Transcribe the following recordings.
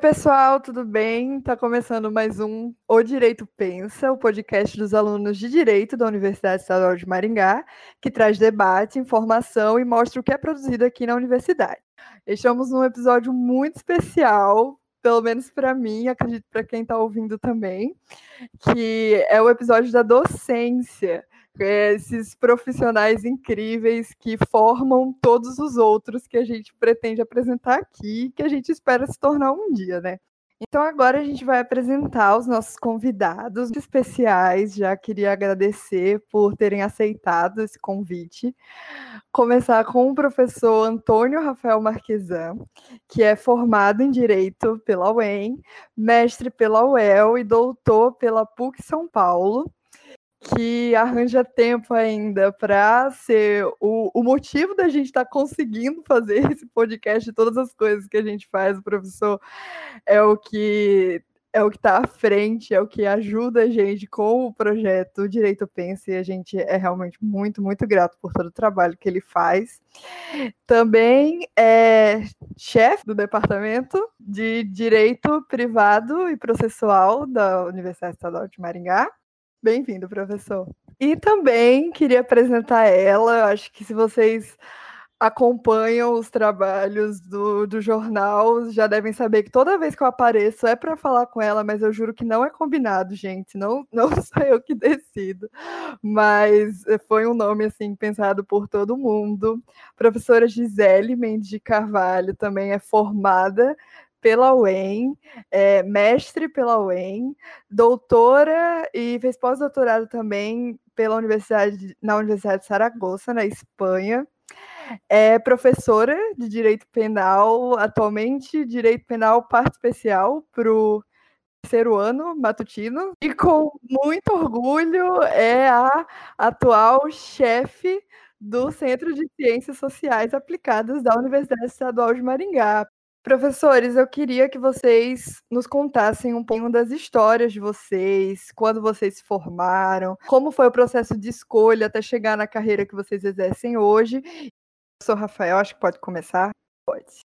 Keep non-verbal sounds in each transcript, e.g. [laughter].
pessoal, tudo bem? Está começando mais um O Direito Pensa, o podcast dos alunos de Direito da Universidade Estadual de Maringá, que traz debate, informação e mostra o que é produzido aqui na universidade. Estamos num episódio muito especial, pelo menos para mim, acredito para quem está ouvindo também, que é o episódio da docência esses profissionais incríveis que formam todos os outros que a gente pretende apresentar aqui, que a gente espera se tornar um dia, né? Então agora a gente vai apresentar os nossos convidados especiais. Já queria agradecer por terem aceitado esse convite. Começar com o professor Antônio Rafael Marquesan, que é formado em Direito pela UEM, mestre pela UEL e doutor pela PUC São Paulo que arranja tempo ainda para ser o, o motivo da gente estar tá conseguindo fazer [laughs] esse podcast, todas as coisas que a gente faz, o professor é o que é o que está à frente, é o que ajuda a gente com o projeto Direito Pense, e a gente é realmente muito, muito grato por todo o trabalho que ele faz. Também é chefe do Departamento de Direito Privado e Processual da Universidade Estadual de Maringá. Bem-vindo, professor. E também queria apresentar ela. Acho que se vocês acompanham os trabalhos do, do jornal, já devem saber que toda vez que eu apareço é para falar com ela, mas eu juro que não é combinado, gente. Não, [laughs] não sou eu que decido. Mas foi um nome assim pensado por todo mundo. Professora Gisele Mendes de Carvalho também é formada pela UEM, é, mestre pela UEM, doutora e fez pós-doutorado também pela Universidade, na Universidade de Saragoça, na Espanha. É professora de Direito Penal, atualmente Direito Penal Parte Especial para o terceiro ano matutino. E com muito orgulho é a atual chefe do Centro de Ciências Sociais Aplicadas da Universidade Estadual de Maringá. Professores, eu queria que vocês nos contassem um pouco das histórias de vocês, quando vocês se formaram, como foi o processo de escolha até chegar na carreira que vocês exercem hoje. Professor Rafael, acho que pode começar. Pode.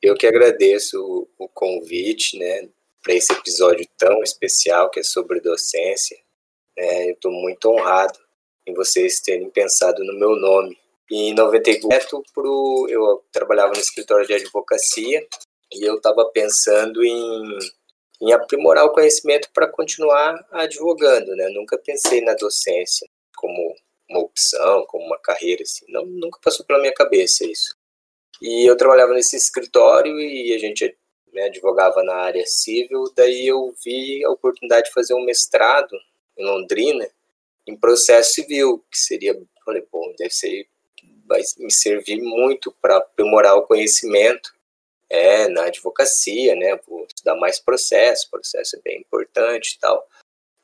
Eu que agradeço o, convite, né, para esse episódio tão especial que é sobre docência. É, eu estou muito honrado em vocês terem pensado no meu nome em 94, pro, eu trabalhava no escritório de advocacia e eu estava pensando em, em aprimorar o conhecimento para continuar advogando, né? Nunca pensei na docência como uma opção, como uma carreira, assim. Não, nunca passou pela minha cabeça isso. E eu trabalhava nesse escritório e a gente né, advogava na área civil, daí eu vi a oportunidade de fazer um mestrado em Londrina em processo civil, que seria, falei, bom, deve ser vai me servir muito para aprimorar o conhecimento é, na advocacia, né? Vou estudar mais processo, processo é bem importante e tal.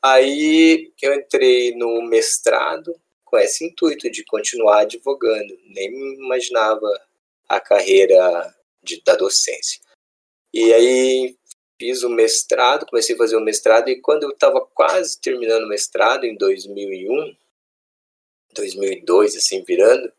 Aí eu entrei no mestrado com esse intuito de continuar advogando, nem imaginava a carreira de, da docência. E aí fiz o mestrado, comecei a fazer o mestrado e quando eu estava quase terminando o mestrado em 2001, 2002 assim virando,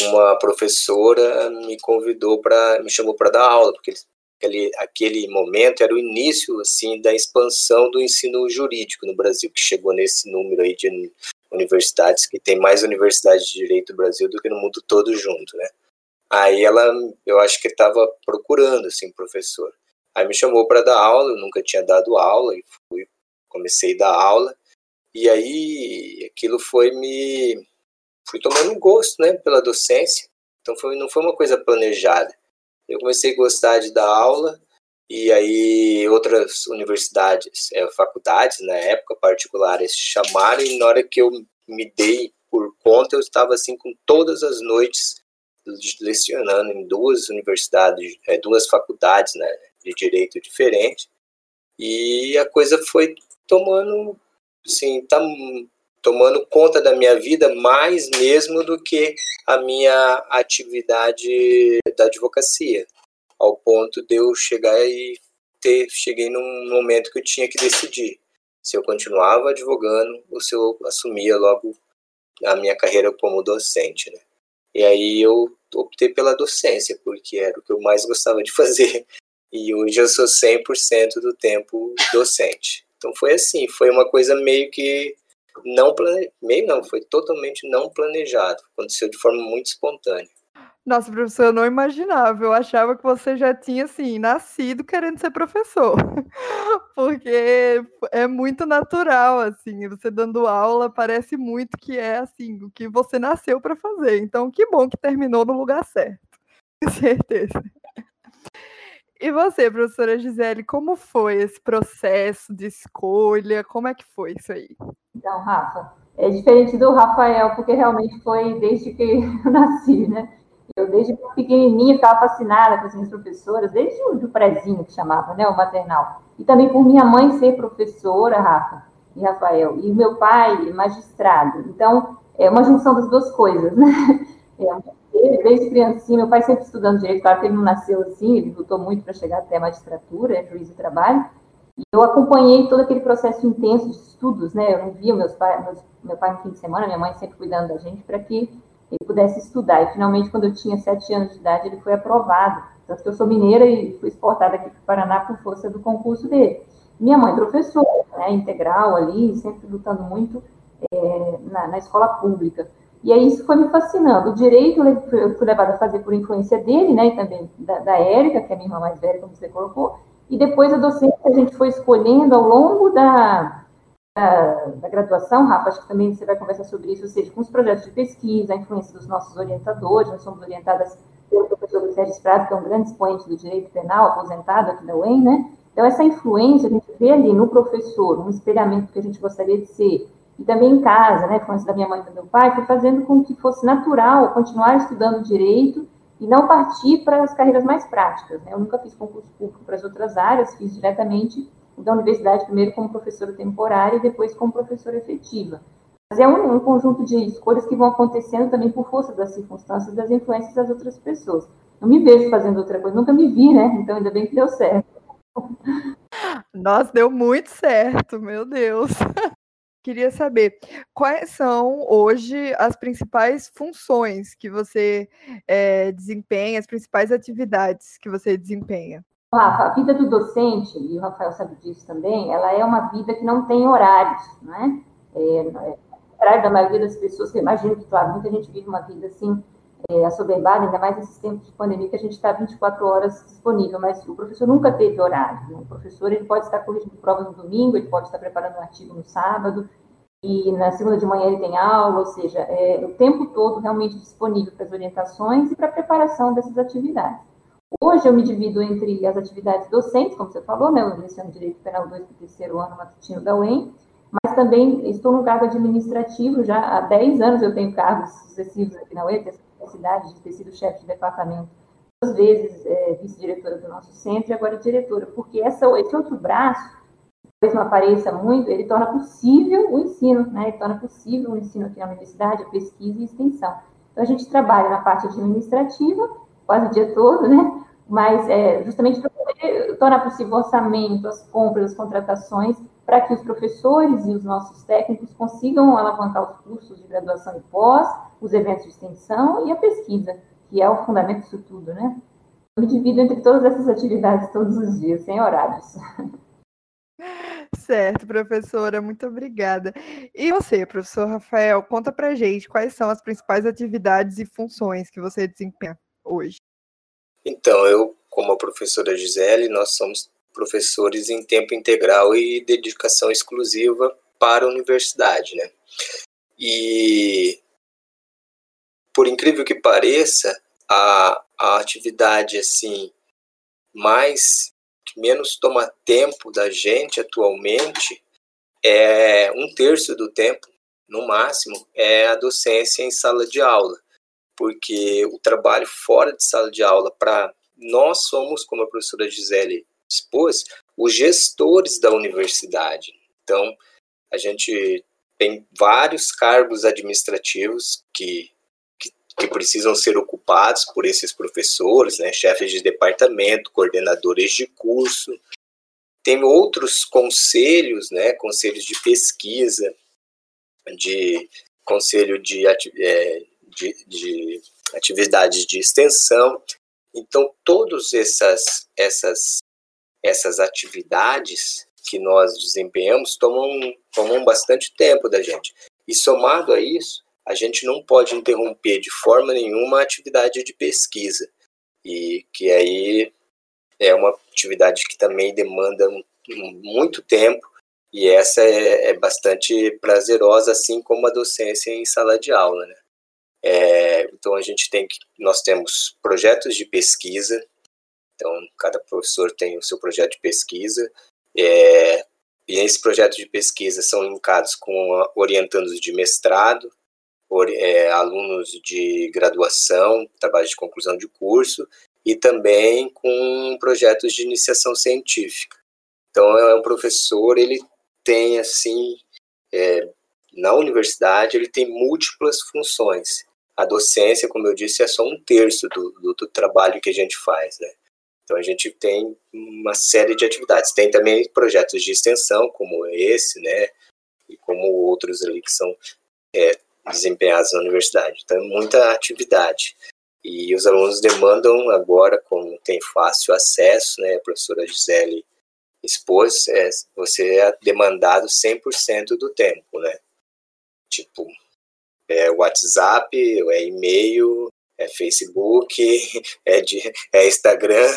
uma professora me convidou para me chamou para dar aula porque aquele aquele momento era o início assim da expansão do ensino jurídico no Brasil que chegou nesse número aí de universidades que tem mais universidades de direito no Brasil do que no mundo todo junto né? Aí ela eu acho que estava procurando assim professor. Aí me chamou para dar aula eu nunca tinha dado aula e fui comecei a dar aula. E aí aquilo foi me fui tomando gosto, né, pela docência. Então foi, não foi uma coisa planejada. Eu comecei a gostar de dar aula e aí outras universidades, é, faculdades na época particulares chamaram e na hora que eu me dei por conta eu estava assim com todas as noites lecionando em duas universidades, é, duas faculdades, né, de direito diferente. E a coisa foi tomando, assim, tá tomando conta da minha vida mais mesmo do que a minha atividade da advocacia, ao ponto de eu chegar e ter cheguei num momento que eu tinha que decidir se eu continuava advogando ou se eu assumia logo a minha carreira como docente, né? E aí eu optei pela docência, porque era o que eu mais gostava de [laughs] fazer. e hoje eu sou 100% do tempo docente. Então foi assim, foi uma coisa meio que não plane... meio não, foi totalmente não planejado, aconteceu de forma muito espontânea. Nossa, professor, eu não imaginava. Eu achava que você já tinha, assim, nascido querendo ser professor. [laughs] Porque é muito natural, assim, você dando aula, parece muito que é, assim, o que você nasceu para fazer. Então, que bom que terminou no lugar certo. [laughs] Com certeza. E você, professora Gisele, como foi esse processo de escolha? Como é que foi isso aí? Então, Rafa, é diferente do Rafael, porque realmente foi desde que [laughs] eu nasci, né? Eu, desde pequenininha, ficava fascinada com as minhas professoras, desde o prézinho que chamava, né, o maternal. E também por minha mãe ser professora, Rafa e Rafael, e meu pai magistrado. Então, é uma junção das duas coisas, né? [laughs] É, desde criancinha, meu pai sempre estudando direito, claro que ele não nasceu assim, ele lutou muito para chegar até a magistratura, é juiz de trabalho, e eu acompanhei todo aquele processo intenso de estudos, né? Eu não via meus meus, meu pai no fim de semana, minha mãe sempre cuidando da gente para que ele pudesse estudar. E finalmente, quando eu tinha sete anos de idade, ele foi aprovado. Tanto que eu sou mineira e fui exportada aqui para o Paraná por força do concurso dele. Minha mãe, professora, né, integral ali, sempre lutando muito é, na, na, escola pública. E aí isso foi me fascinando. O direito eu fui levada a fazer por influência dele, né, e também da, da Érica, que é minha irmã mais velha, como você colocou. E depois a docência a gente foi escolhendo ao longo da, da, da, graduação, Rafa, acho que também você vai conversar sobre isso, ou seja, com os projetos de pesquisa, a influência dos nossos orientadores, nós somos orientadas pelo professor Sérgio Prado, que é um grande expoente do direito penal, aposentado aqui da UEM, né? Então, essa influência a gente vê ali no professor, um espelhamento que a gente gostaria de ser, e também em casa, né, influência da minha mãe e do meu pai, foi fazendo com que fosse natural continuar estudando direito e não partir para as carreiras mais práticas. Né? Eu nunca fiz concurso público para as outras áreas, fiz diretamente da universidade, primeiro como professora temporária e depois como professora efetiva. Mas é um, um, conjunto de escolhas que vão acontecendo também por força das circunstâncias, das influências das outras pessoas. Não me vejo fazendo outra coisa, nunca me vi, né? Então ainda bem que deu certo. Nossa, deu muito certo, meu Deus. Queria saber quais são hoje as principais funções que você é, desempenha, as principais atividades que você desempenha. Rafa, a vida do docente, e o Rafael sabe disso também, ela é uma vida que não tem horários, não é? é, é da maioria das pessoas, eu imagino que, claro, muita gente vive uma vida assim, é, assoberbada, ainda mais nesses tempos de pandemia, que a gente está 24 horas disponível, mas o professor nunca teve horário. Né? O professor ele pode estar corrigindo provas no domingo, ele pode estar preparando um artigo no sábado, e na segunda de manhã ele tem aula, ou seja, é o tempo todo realmente disponível para as orientações e para a preparação dessas atividades. Hoje eu me divido entre as atividades docentes, como você falou, né? Eu leciono Direito Penal 2 para o terceiro ano matutino da UEM, mas também estou no cargo administrativo, já há 10 anos eu tenho cargos sucessivos aqui na UEM, a cidade de ter sido chefe de departamento, duas vezes é, vice-diretora do nosso centro e agora diretora, porque essa, esse outro braço, talvez não apareça muito, ele torna possível o ensino, né? Ele torna possível o ensino aqui na universidade, a pesquisa e extensão. Então, a gente trabalha na parte administrativa, quase o dia todo, né? Mas é justamente para poder tornar possível o orçamento, as compras, as contratações, para que os professores e os nossos técnicos consigam alavancar os cursos de graduação e pós, os eventos de extensão e a pesquisa, que é o fundamento disso tudo, né? Eu me divido entre todas essas atividades todos os dias, sem horários. Certo, professora, muito obrigada. E você, professor Rafael, conta pra gente quais são as principais atividades e funções que você desempenha hoje? Então, eu, como a professora Gisele, nós somos professores em tempo integral e dedicação exclusiva para a universidade, né? E, por incrível que pareça, a, a atividade, assim, mais, que menos toma tempo da gente atualmente, é um terço do tempo, no máximo, é a docência em sala de aula porque o trabalho fora de sala de aula para nós somos, como a professora Gisele expôs, os gestores da universidade. Então, a gente tem vários cargos administrativos que, que, precisam ser ocupados por esses professores, né, chefes de departamento, coordenadores de curso. Tem outros conselhos, né, conselhos de pesquisa, de conselho de, é, de, de atividades de extensão. Então, todas essas, essas essas atividades que nós desempenhamos tomam, tomam bastante tempo da gente. E somado a isso, a gente não pode interromper de forma nenhuma a atividade de pesquisa. E que aí é uma atividade que também demanda muito tempo e essa é, é bastante prazerosa, assim como a docência em sala de aula, né? É, então a gente tem que, nós temos projetos de pesquisa, então cada professor tem o seu projeto de pesquisa, é, e esses projetos de pesquisa são linkados com orientandos de mestrado, é, alunos de graduação, trabalho de conclusão de curso, e também com projetos de iniciação científica. Então, é um professor, ele tem, assim, é, na universidade, ele tem múltiplas funções. A docência, como eu disse, é só um terço do, do, do trabalho que a gente faz, né? Então, a gente tem uma série de atividades. Tem também projetos de extensão, como esse, né? E como outros ali que são é, desempenhados na universidade. Então, é muita atividade. E os alunos demandam agora, como tem fácil acesso, né? A professora Gisele expôs, é, você é demandado 100% do tempo, né? Tipo, é WhatsApp, é e-mail, é Facebook, [laughs] é, de, é Instagram,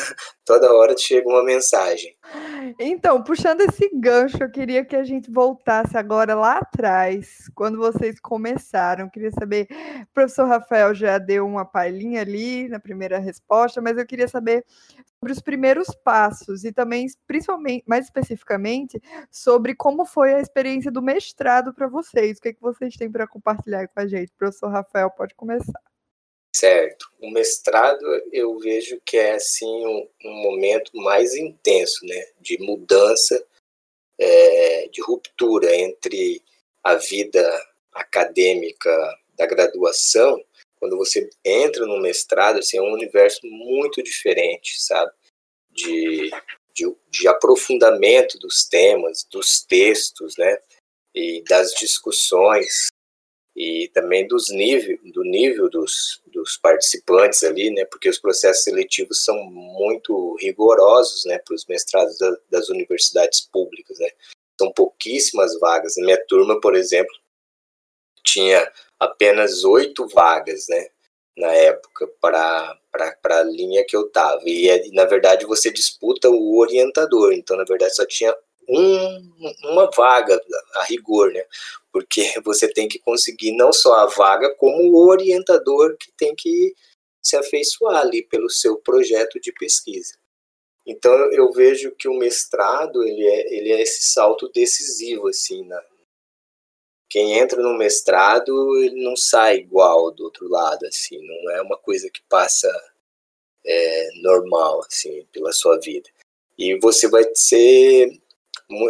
toda hora chega uma mensagem. Então, puxando esse gancho, eu queria que a gente voltasse agora lá atrás, quando vocês começaram. Eu queria saber, o professor Rafael já deu uma palhinha ali na primeira resposta, mas eu queria saber sobre os primeiros passos e também, principalmente, mais especificamente, sobre como foi a experiência do mestrado para vocês. O que, é que vocês têm para compartilhar com a gente? O professor Rafael, pode começar. Certo. O mestrado eu vejo que é assim um, um momento mais intenso, né, de mudança, é, de ruptura entre a vida acadêmica da graduação, quando você entra no mestrado, assim, é um universo muito diferente, sabe, de, de, de aprofundamento dos temas, dos textos, né, e das discussões e também dos nível, do nível dos, dos participantes ali, né, porque os processos seletivos são muito rigorosos, né, para os mestrados da, das universidades públicas, né, são pouquíssimas vagas. Na minha turma, por exemplo, tinha apenas oito vagas, né, na época para a linha que eu estava e, é, na verdade você disputa o orientador, então na verdade só tinha um, uma vaga a rigor, né? Porque você tem que conseguir não só a vaga, como o orientador que tem que se afeiçoar ali pelo seu projeto de pesquisa. Então eu vejo que o mestrado ele é, ele é esse salto decisivo assim, na, quem entra no mestrado ele não sai igual do outro lado assim, não é uma coisa que passa é, normal assim pela sua vida. E você vai ser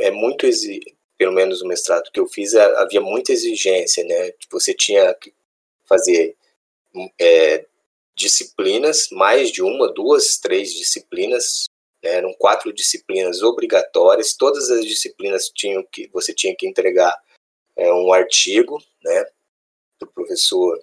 é muito pelo menos o mestrado que eu fiz havia muita exigência, né? Você tinha que fazer é, disciplinas, mais de uma, duas, três disciplinas, né? eram quatro disciplinas obrigatórias. Todas as disciplinas tinham que você tinha que entregar é, um artigo, né, para o professor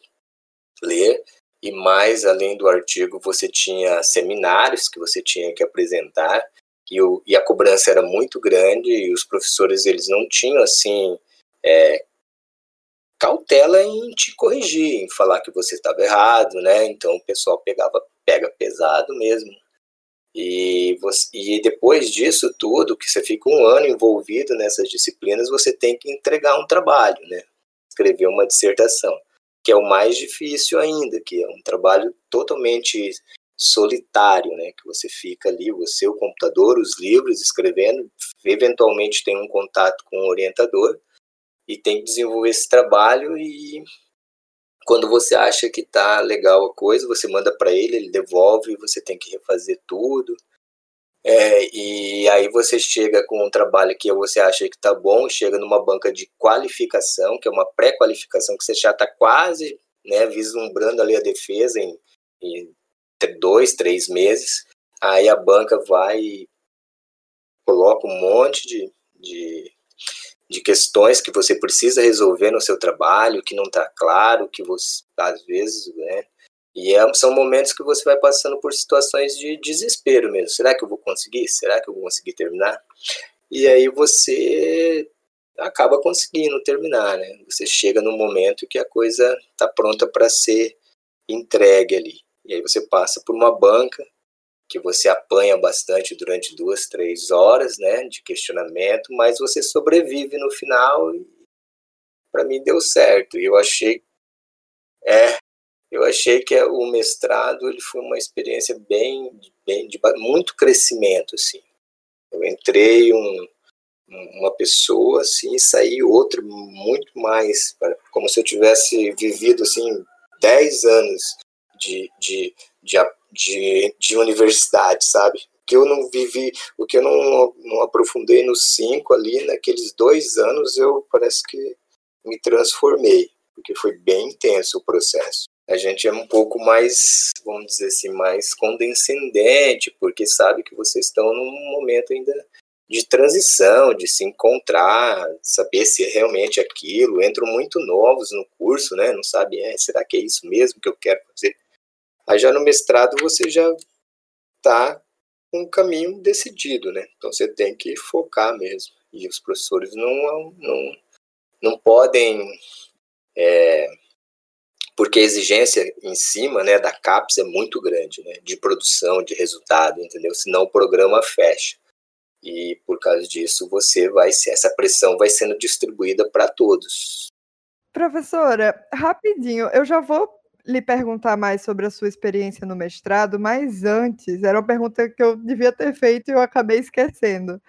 ler. E mais além do artigo, você tinha seminários que você tinha que apresentar e, o, e a cobrança era muito grande e os professores eles não tinham assim é, cautela em te corrigir, em falar que você estava errado, né? Então o pessoal pegava pega pesado mesmo. E, você, e depois disso tudo, que você fica um ano envolvido nessas disciplinas, você tem que entregar um trabalho, né? Escrever uma dissertação, que é o mais difícil ainda, que é um trabalho totalmente solitário, né, que você fica ali, você, o computador, os livros, escrevendo, eventualmente tem um contato com o orientador e tem que desenvolver esse trabalho e quando você acha que tá legal a coisa, você manda para ele, ele devolve, você tem que refazer tudo. É, e aí você chega com um trabalho que você acha que tá bom, chega numa banca de qualificação, que é uma pré-qualificação que você já está quase né, vislumbrando ali a defesa em, em dois, três meses, aí a banca vai e coloca um monte de, de, de questões que você precisa resolver no seu trabalho, que não está claro, que você, às vezes, né, E é, são momentos que você vai passando por situações de desespero mesmo. Será que eu vou conseguir? Será que eu vou conseguir terminar? E aí você acaba conseguindo terminar, né? Você chega no momento que a coisa está pronta para ser entregue ali. E aí você passa por uma banca que você apanha bastante durante duas, três horas, né, de questionamento, mas você sobrevive no final para mim deu certo. E eu achei, é, eu achei que o mestrado ele foi uma experiência bem, bem de muito crescimento, assim. Eu entrei um, uma pessoa assim e saí outro muito mais, como se eu tivesse vivido assim 10 anos de, de, de, de, de universidade, sabe? que eu não vivi, o que eu não, não aprofundei nos cinco ali, naqueles dois anos, eu parece que me transformei, porque foi bem intenso o processo. A gente é um pouco mais, vamos dizer assim, mais condescendente, porque sabe que vocês estão num momento ainda de transição, de se encontrar, saber se é realmente aquilo. Entram muito novos no curso, né? Não sabe, é, será que é isso mesmo que eu quero fazer? Aí já no mestrado você já está com um caminho decidido, né? Então você tem que focar mesmo. E os professores não, não, não podem, é, porque a exigência em cima né, da CAPES é muito grande, né, de produção, de resultado, entendeu? Senão o programa fecha. E por causa disso, você vai essa pressão vai sendo distribuída para todos. Professora, rapidinho, eu já vou lhe perguntar mais sobre a sua experiência no mestrado, mas antes, era uma pergunta que eu devia ter feito e eu acabei esquecendo.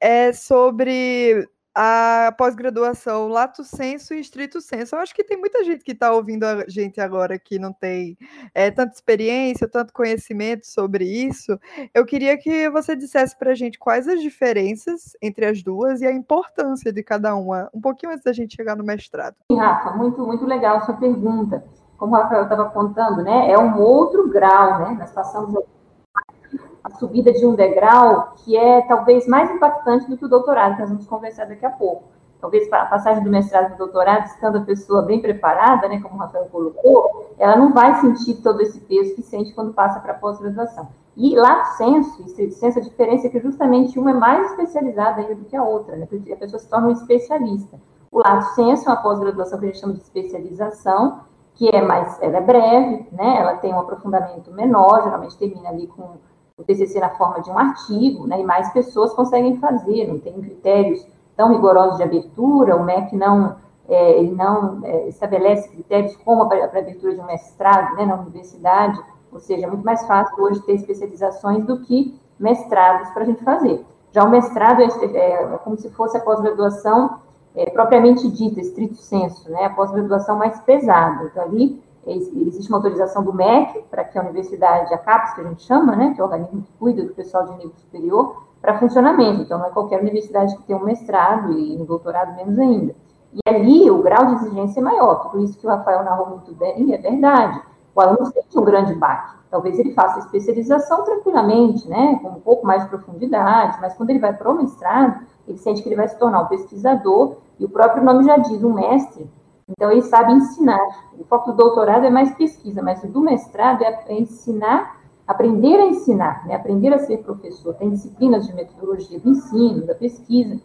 É sobre a pós-graduação lato senso e estrito senso. Eu acho que tem muita gente que está ouvindo a gente agora que não tem é, tanta experiência, tanto conhecimento sobre isso. Eu queria que você dissesse para a gente quais as diferenças entre as duas e a importância de cada uma, um pouquinho antes da gente chegar no mestrado. Rafa, muito, muito legal a sua pergunta. Como o Rafael estava contando, né, é um outro grau, né? Nós passamos a subida de um degrau que é talvez mais impactante do que o doutorado, que nós vamos conversar daqui a pouco. Talvez a passagem do mestrado para o doutorado, estando a pessoa bem preparada, né, como o Rafael colocou, ela não vai sentir todo esse peso que sente quando passa para a pós-graduação. E lá senso, e senso, a diferença é que justamente uma é mais especializada ainda do que a outra, né? a pessoa se torna um especialista. O lato senso é uma pós-graduação que a gente chama de especialização, que é mais, ela é breve, né? Ela tem um aprofundamento menor, geralmente termina ali com o TCC na forma de um artigo, né, e mais pessoas conseguem fazer, não tem critérios tão rigorosos de abertura, o MEC não, é, ele não é, estabelece critérios como a abertura de um mestrado né, na universidade, ou seja, é muito mais fácil hoje ter especializações do que mestrados para a gente fazer. Já o mestrado é, é, é como se fosse a pós-graduação é, propriamente dita, estrito senso, né, a pós-graduação mais pesada. Então, ali existe uma autorização do MEC, para que a universidade, a CAPES, que a gente chama, né, que é o organismo que cuida do pessoal de nível superior, para funcionamento. Então, não é qualquer universidade que tem um mestrado e um doutorado menos ainda. E ali, o grau de exigência é maior. Tudo isso que o Rafael narrou muito bem é verdade. O aluno sente um grande baque. Talvez ele faça especialização tranquilamente, né, com um pouco mais de profundidade, mas quando ele vai para o mestrado, ele sente que ele vai se tornar um pesquisador, e o próprio nome já diz, um mestre, então, ele sabe ensinar. O foco do doutorado é mais pesquisa, mas o do mestrado é, é ensinar, aprender a ensinar, né? aprender a ser professor. Tem disciplinas de metodologia do ensino, da pesquisa.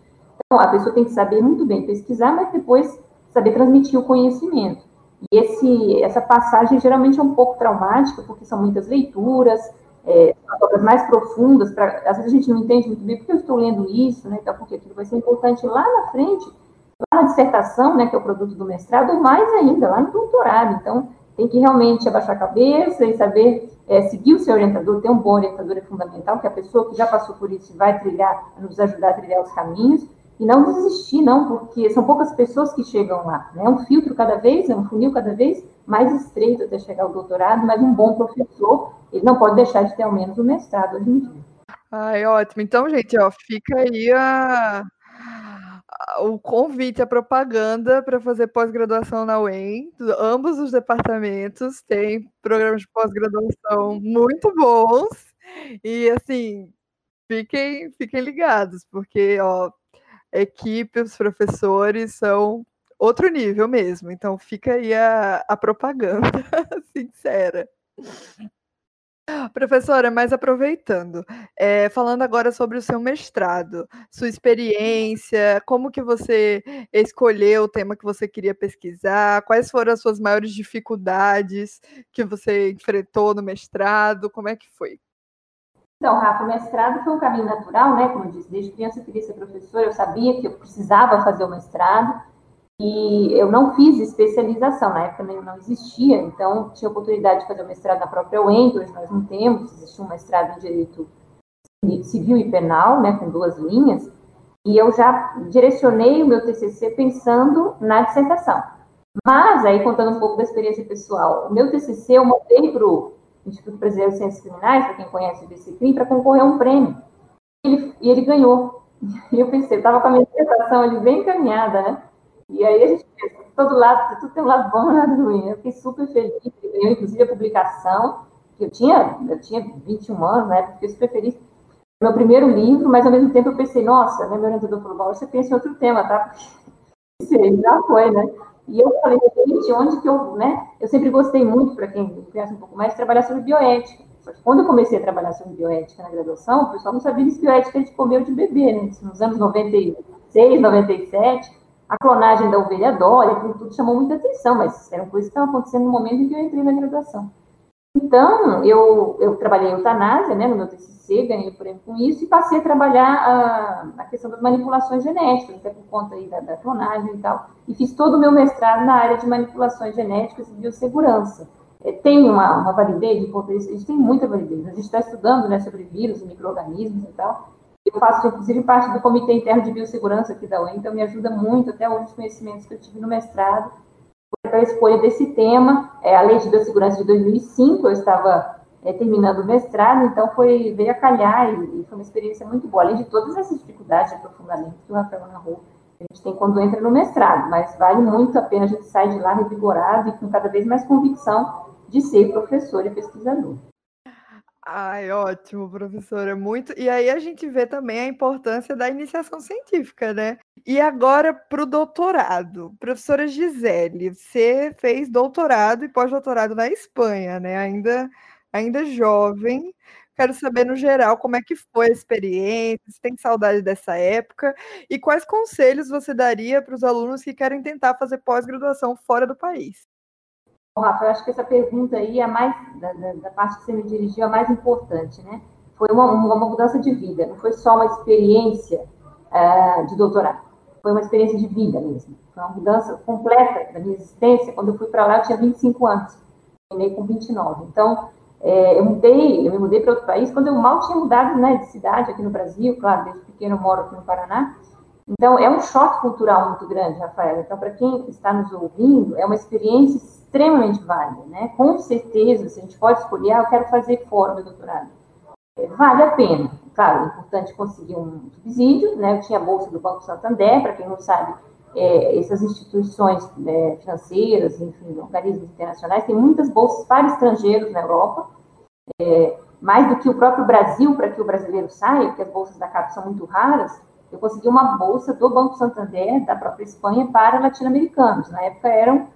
Então, a pessoa tem que saber muito bem pesquisar, mas depois saber transmitir o conhecimento. E esse, essa passagem geralmente é um pouco traumática, porque são muitas leituras, é, obras mais profundas, pra, às vezes a gente não entende muito bem porque eu estou lendo isso, né, então, porque aquilo vai ser importante lá na frente, lá na dissertação, né, que é o produto do mestrado, mais ainda, lá no doutorado. Então, tem que realmente abaixar a cabeça e saber é, seguir o seu orientador, ter um bom orientador é fundamental, que a pessoa que já passou por isso vai trilhar, nos ajudar a trilhar os caminhos, e não desistir, não, porque são poucas pessoas que chegam lá, né? Um filtro cada vez, é um funil cada vez mais estreito até chegar ao doutorado, mas um bom professor, ele não pode deixar de ter ao menos o mestrado hoje em dia. Ai, ótimo. Então, gente, ó, fica aí a, o convite, a propaganda para fazer pós-graduação na UEM. Ambos os departamentos têm programas de pós-graduação muito bons. E assim, fiquem, fiquem ligados, porque ó, equipe, os professores são outro nível mesmo. Então fica aí a, a propaganda [laughs] sincera. Professora, mas aproveitando, é, falando agora sobre o seu mestrado, sua experiência, como que você escolheu o tema que você queria pesquisar, quais foram as suas maiores dificuldades que você enfrentou no mestrado, como é que foi? Então, Rafa, o mestrado foi um caminho natural, né? Como eu disse, desde criança eu queria ser professora, eu sabia que eu precisava fazer o mestrado, e eu não fiz especialização, na época não existia, então tinha oportunidade de fazer o mestrado na própria UEM, hoje nós não temos, existe um mestrado em Direito Civil e Penal, né, com duas linhas, e eu já direcionei o meu TCC pensando na dissertação. Mas, aí contando um pouco da experiência pessoal, o meu TCC eu montei para o Instituto Brasileiro de Ciências Criminais, para quem conhece o BCCRIM, para concorrer a um prêmio. E ele, e ele ganhou. E eu pensei, estava com a minha dissertação ali bem encaminhada, né? E aí a gente pensa, todo lado, tudo tem um lado bom e [laughs] um lado ruim. Eu fiquei super feliz, eu, inclusive a publicação, que eu tinha, eu tinha 21 anos, né? Fiquei super feliz. Meu primeiro livro, mas ao mesmo tempo eu pensei, nossa, né, meu orientador falou, bom, você pensa em outro tema, tá? [laughs] Sei, já foi, né? E eu falei, gente, onde que eu, né? Eu sempre gostei muito, para quem conhece um pouco mais, de trabalhar sobre bioética. Só que quando eu comecei a trabalhar sobre bioética na graduação, o pessoal não sabia que bioética a gente comeu de bebê, né? Nos anos 96, 97, a clonagem da ovelha Dória, tudo chamou muita atenção, mas eram coisas que estavam acontecendo no momento em que eu entrei na graduação. Então, eu, eu trabalhei em eutanásia, né, no meu TCC, ganhei o prêmio com isso, e passei a trabalhar a, a questão das manipulações genéticas, até por conta aí da, da clonagem e tal, e fiz todo o meu mestrado na área de manipulações genéticas e biossegurança. É, tem uma, uma validez, a gente tem muita validez, a gente está estudando né, sobre vírus micro-organismos e tal, eu faço, inclusive, parte do Comitê Interno de Biossegurança aqui da UEM, então me ajuda muito até hoje os conhecimentos que eu tive no mestrado. Foi a escolha desse tema, é a Lei de Biossegurança de 2005, eu estava é, terminando o mestrado, então foi, veio a calhar e, e, foi uma experiência muito boa, além de todas essas dificuldades de aprofundamento que o Rafael narrou, a gente tem quando entra no mestrado, mas vale muito a pena a gente sair de lá revigorado e com cada vez mais convicção de ser professor e pesquisador. Ai, ótimo, professora, muito. E aí a gente vê também a importância da iniciação científica, né? E agora para o doutorado. Professora Gisele, você fez doutorado e pós-doutorado na Espanha, né? Ainda, ainda jovem. Quero saber, no geral, como é que foi a experiência, se tem saudade dessa época, e quais conselhos você daria para os alunos que querem tentar fazer pós-graduação fora do país? Rafa, eu acho que essa pergunta aí, é mais, da, da, da parte que você me dirigiu, a mais importante, né? Foi uma, uma mudança de vida, não foi só uma experiência uh, de doutorado, foi uma experiência de vida mesmo. Foi uma mudança completa da minha existência. Quando eu fui para lá, eu tinha 25 anos, terminei com 29. Então, é, eu mudei, eu me mudei para outro país quando eu mal tinha mudado né, de cidade aqui no Brasil, claro, desde pequeno eu moro aqui no Paraná. Então, é um choque cultural muito grande, Rafael. Então, para quem está nos ouvindo, é uma experiência extremamente válida, né? Com certeza, se a gente pode escolher, ah, eu quero fazer fora do doutorado. É, vale a pena. Claro, é importante conseguir um subsídio, né? Eu tinha a bolsa do Banco Santander, para quem não sabe, é, essas instituições é, financeiras, enfim, organismos internacionais, têm muitas bolsas para estrangeiros na Europa, é, mais do que o próprio Brasil, para que o brasileiro saia, porque as bolsas da CAP são muito raras, eu consegui uma bolsa do Banco Santander, da própria Espanha, para latino-americanos. Na época eram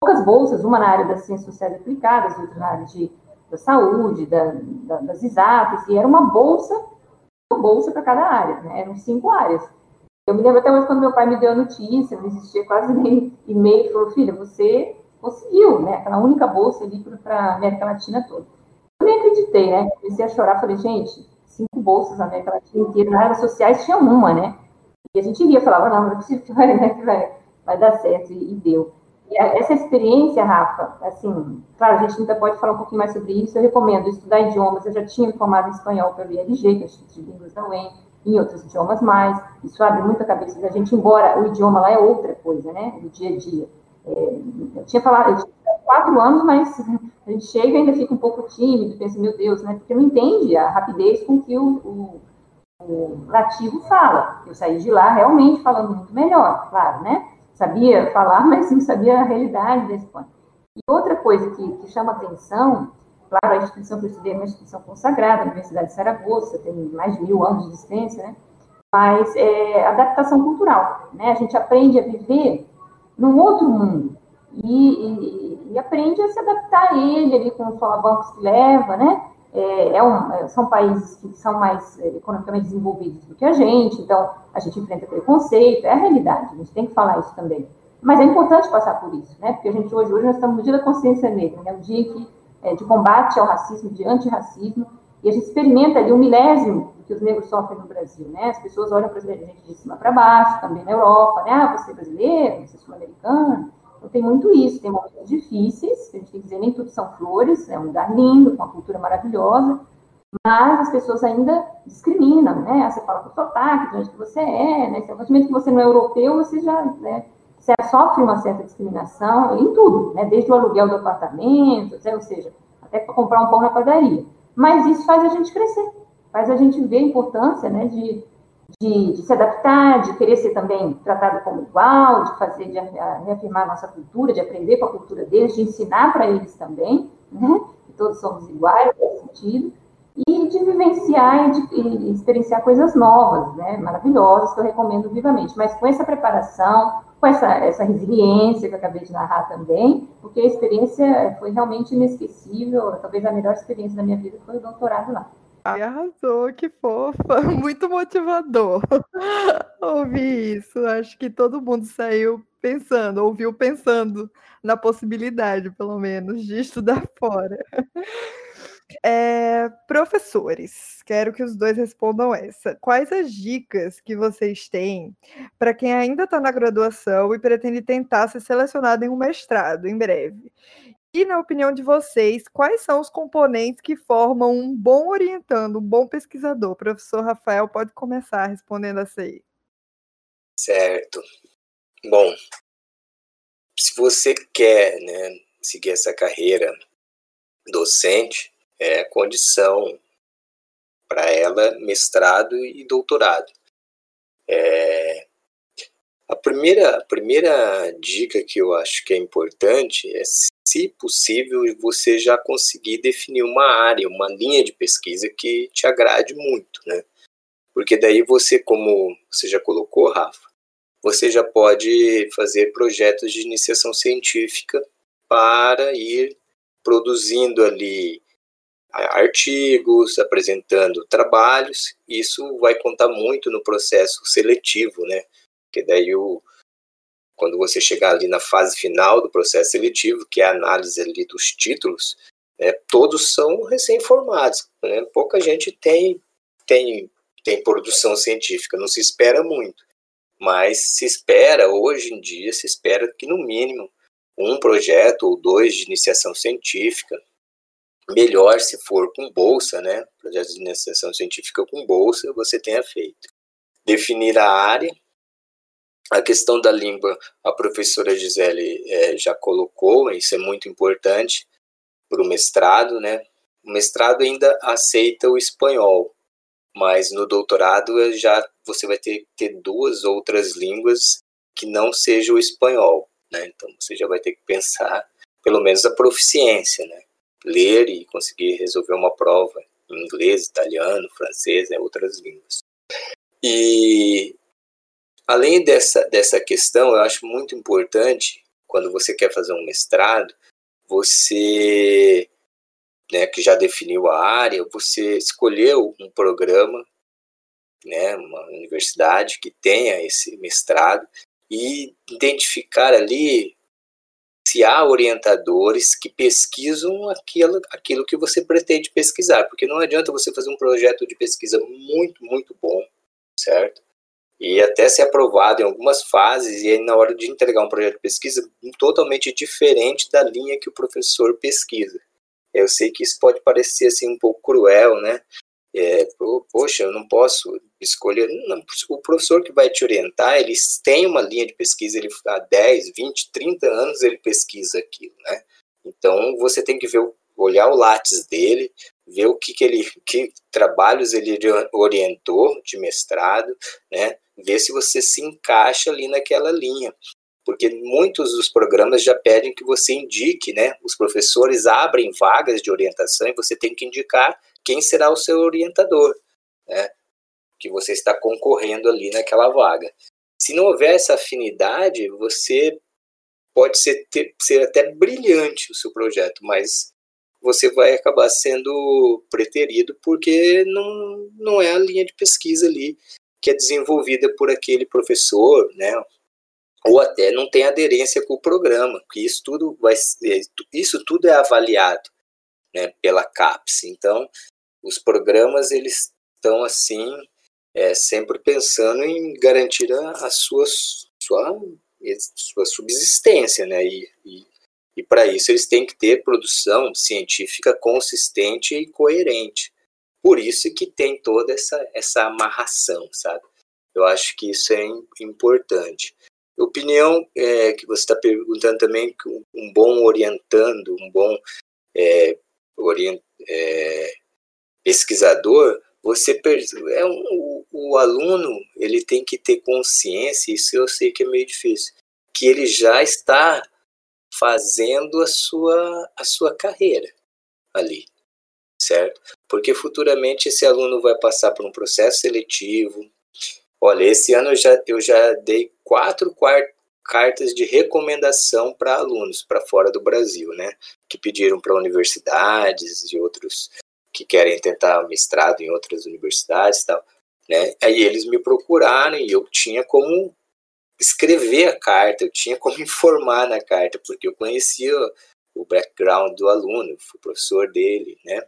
poucas bolsas, uma na área das ciências sociais aplicadas, outra na área de, da saúde, da, da, das exatas, e era uma bolsa, uma bolsa para cada área, né? eram cinco áreas. Eu me lembro até hoje quando meu pai me deu a notícia, não existia quase nem e-mail, falou, filha, você conseguiu, né? Aquela única bolsa ali para a América Latina toda. Eu nem acreditei, né? Comecei a chorar, falei, gente, cinco bolsas na América Latina inteira, na área sociais tinha uma, né? E a gente iria, falava, não, não é possível que [laughs] vai, né, que vai, vai dar certo, e, e deu. E essa experiência, Rafa, assim, claro, a gente ainda pode falar um pouquinho mais sobre isso. Eu recomendo estudar idiomas. Eu já tinha formado em espanhol pelo ILG, que é o Instituto de Línguas da UEM, em outros idiomas mais. Isso abre muito a cabeça da gente, embora o idioma lá é outra coisa, né, do dia a dia. Eu tinha falado, eu tinha quatro anos, mas a gente chega e ainda fica um pouco tímido, pensa, meu Deus, né, porque não entende a rapidez com que o, o, o fala. Eu saí de lá realmente falando muito melhor, claro, né? sabia falar, [laughs] mas não sabia a realidade desse ponto. E outra coisa que, que chama atenção, claro, a instituição que eu estudei é uma instituição consagrada, a Universidade de Saragossa, tem mais de mil anos de existência, né? mas é adaptação cultural, né? A gente aprende a viver num outro mundo. E, e, e, aprende a se adaptar a ele ali com os solavancos que leva, né? É, é um, é, são países que são mais é, economicamente desenvolvidos do que a gente, então a gente enfrenta preconceito, é a realidade, a gente tem que falar isso também. Mas é importante passar por isso, né? Porque a gente hoje, hoje nós estamos no dia da consciência negra, né? O dia que, é, de combate ao racismo, de antirracismo, e a gente experimenta ali um milésimo que os negros sofrem no Brasil, né? As pessoas olham para a gente de cima para baixo, também na Europa, né? Ah, você é brasileiro, você é sul-americano. Então tem muito isso, tem momentos difíceis, a gente tem que dizer, nem tudo são flores, é um lugar lindo, com uma cultura maravilhosa, mas as pessoas ainda discriminam, né? Você fala com o sotaque, de onde que você é, né? Se a partir do momento que você não é europeu, você já, né? Você sofre uma certa discriminação em tudo, né? Desde o aluguel do apartamento, ou seja, até para comprar um pão na padaria mas isso faz a gente crescer, faz a gente ver a importância né, de, de, de, se adaptar, de querer ser também tratado como igual, de fazer, de reafirmar a nossa cultura, de aprender com a cultura deles, de ensinar para eles também, né, que todos somos iguais nesse sentido, e de vivenciar e de e experienciar coisas novas, né, maravilhosas, que eu recomendo vivamente, mas com essa preparação, com essa, essa resiliência que eu acabei de narrar também, porque a experiência foi realmente inesquecível, talvez a melhor experiência da minha vida foi o doutorado lá. Ai, arrasou, que fofa, [laughs] muito motivador [laughs] ouvir isso. Acho que todo mundo saiu pensando, ouviu pensando na possibilidade, pelo menos, de estudar [laughs] fora. É, professores, quero que os dois respondam essa. Quais as dicas que vocês têm para quem ainda está na graduação e pretende tentar ser selecionado em um mestrado em breve? E, na opinião de vocês, quais são os componentes que formam um bom orientando, um bom pesquisador? Professor Rafael pode começar respondendo essa aí. Certo. Bom, se você quer né, seguir essa carreira docente, é condição para ela mestrado e doutorado. É, a primeira, a primeira dica que eu acho que é importante é, possível, você já conseguir definir uma área, uma linha de pesquisa que te agrade muito, né? Porque daí você, como você já colocou, Rafa, você já pode fazer projetos de iniciação científica para ir produzindo ali artigos, apresentando trabalhos, isso vai contar muito no processo seletivo, né? Porque daí o, quando você chegar ali na fase final do processo seletivo, que é a análise ali dos títulos, né, todos são recém-formados, né? pouca gente tem, tem, tem produção científica, não se espera muito, mas se espera, hoje em dia, se espera que no mínimo um projeto ou dois de iniciação científica, melhor se for com bolsa, né? Projetos de iniciação científica com bolsa, você tenha feito. Definir a área. A questão da língua, a professora Gisele é, já colocou, isso é muito importante para o mestrado, né? O mestrado ainda aceita o espanhol, mas no doutorado já você vai ter que ter duas outras línguas que não seja o espanhol, né? Então você já vai ter que pensar pelo menos a proficiência, né? ler e conseguir resolver uma prova em inglês, italiano, francês, né, outras línguas. E além dessa, dessa questão, eu acho muito importante, quando você quer fazer um mestrado, você, né, que já definiu a área, você escolheu um programa, né, uma universidade que tenha esse mestrado e identificar ali se há orientadores que pesquisam aquilo, aquilo que você pretende pesquisar, porque não adianta você fazer um projeto de pesquisa muito, muito bom, certo? E até ser aprovado em algumas fases, e aí na hora de entregar um projeto de pesquisa totalmente diferente da linha que o professor pesquisa. Eu sei que isso pode parecer assim um pouco cruel, né? É, poxa, eu não posso escolher. Não, o professor que vai te orientar, ele tem uma linha de pesquisa, ele há 10, 20, 30 anos ele pesquisa aquilo, né? Então você tem que ver, olhar o látis dele, ver o que, que ele, que trabalhos ele orientou de mestrado, né? Ver se você se encaixa ali naquela linha porque muitos dos programas já pedem que você indique, né? Os professores abrem vagas de orientação e você tem que indicar quem será o seu orientador, né? Que você está concorrendo ali naquela vaga. Se não houver essa afinidade, você pode ser, ter, ser até brilhante o seu projeto, mas você vai acabar sendo preterido porque não, não é a linha de pesquisa ali que é desenvolvida por aquele professor, né? Ou até não tem aderência com o programa, que isso tudo vai isso tudo é avaliado, né, pela CAPES. Então, os programas eles estão assim é, sempre pensando em garantir a, a sua, sua, sua subsistência, né? E, e, e para isso eles têm que ter produção científica consistente e coerente. Por isso que tem toda essa, essa amarração, sabe? Eu acho que isso é importante. Opinião é, que você está perguntando também, um bom orientando, um bom é, orient, é, pesquisador, você é um, o, o aluno ele tem que ter consciência, isso eu sei que é meio difícil, que ele já está fazendo a sua, a sua carreira ali, certo? Porque futuramente esse aluno vai passar por um processo seletivo. Olha, esse ano eu já, eu já dei quatro cartas de recomendação para alunos para fora do Brasil, né? Que pediram para universidades e outros que querem tentar mestrado em outras universidades e tal, né? Aí eles me procuraram e eu tinha como escrever a carta, eu tinha como informar na carta, porque eu conhecia o background do aluno, fui professor dele, né?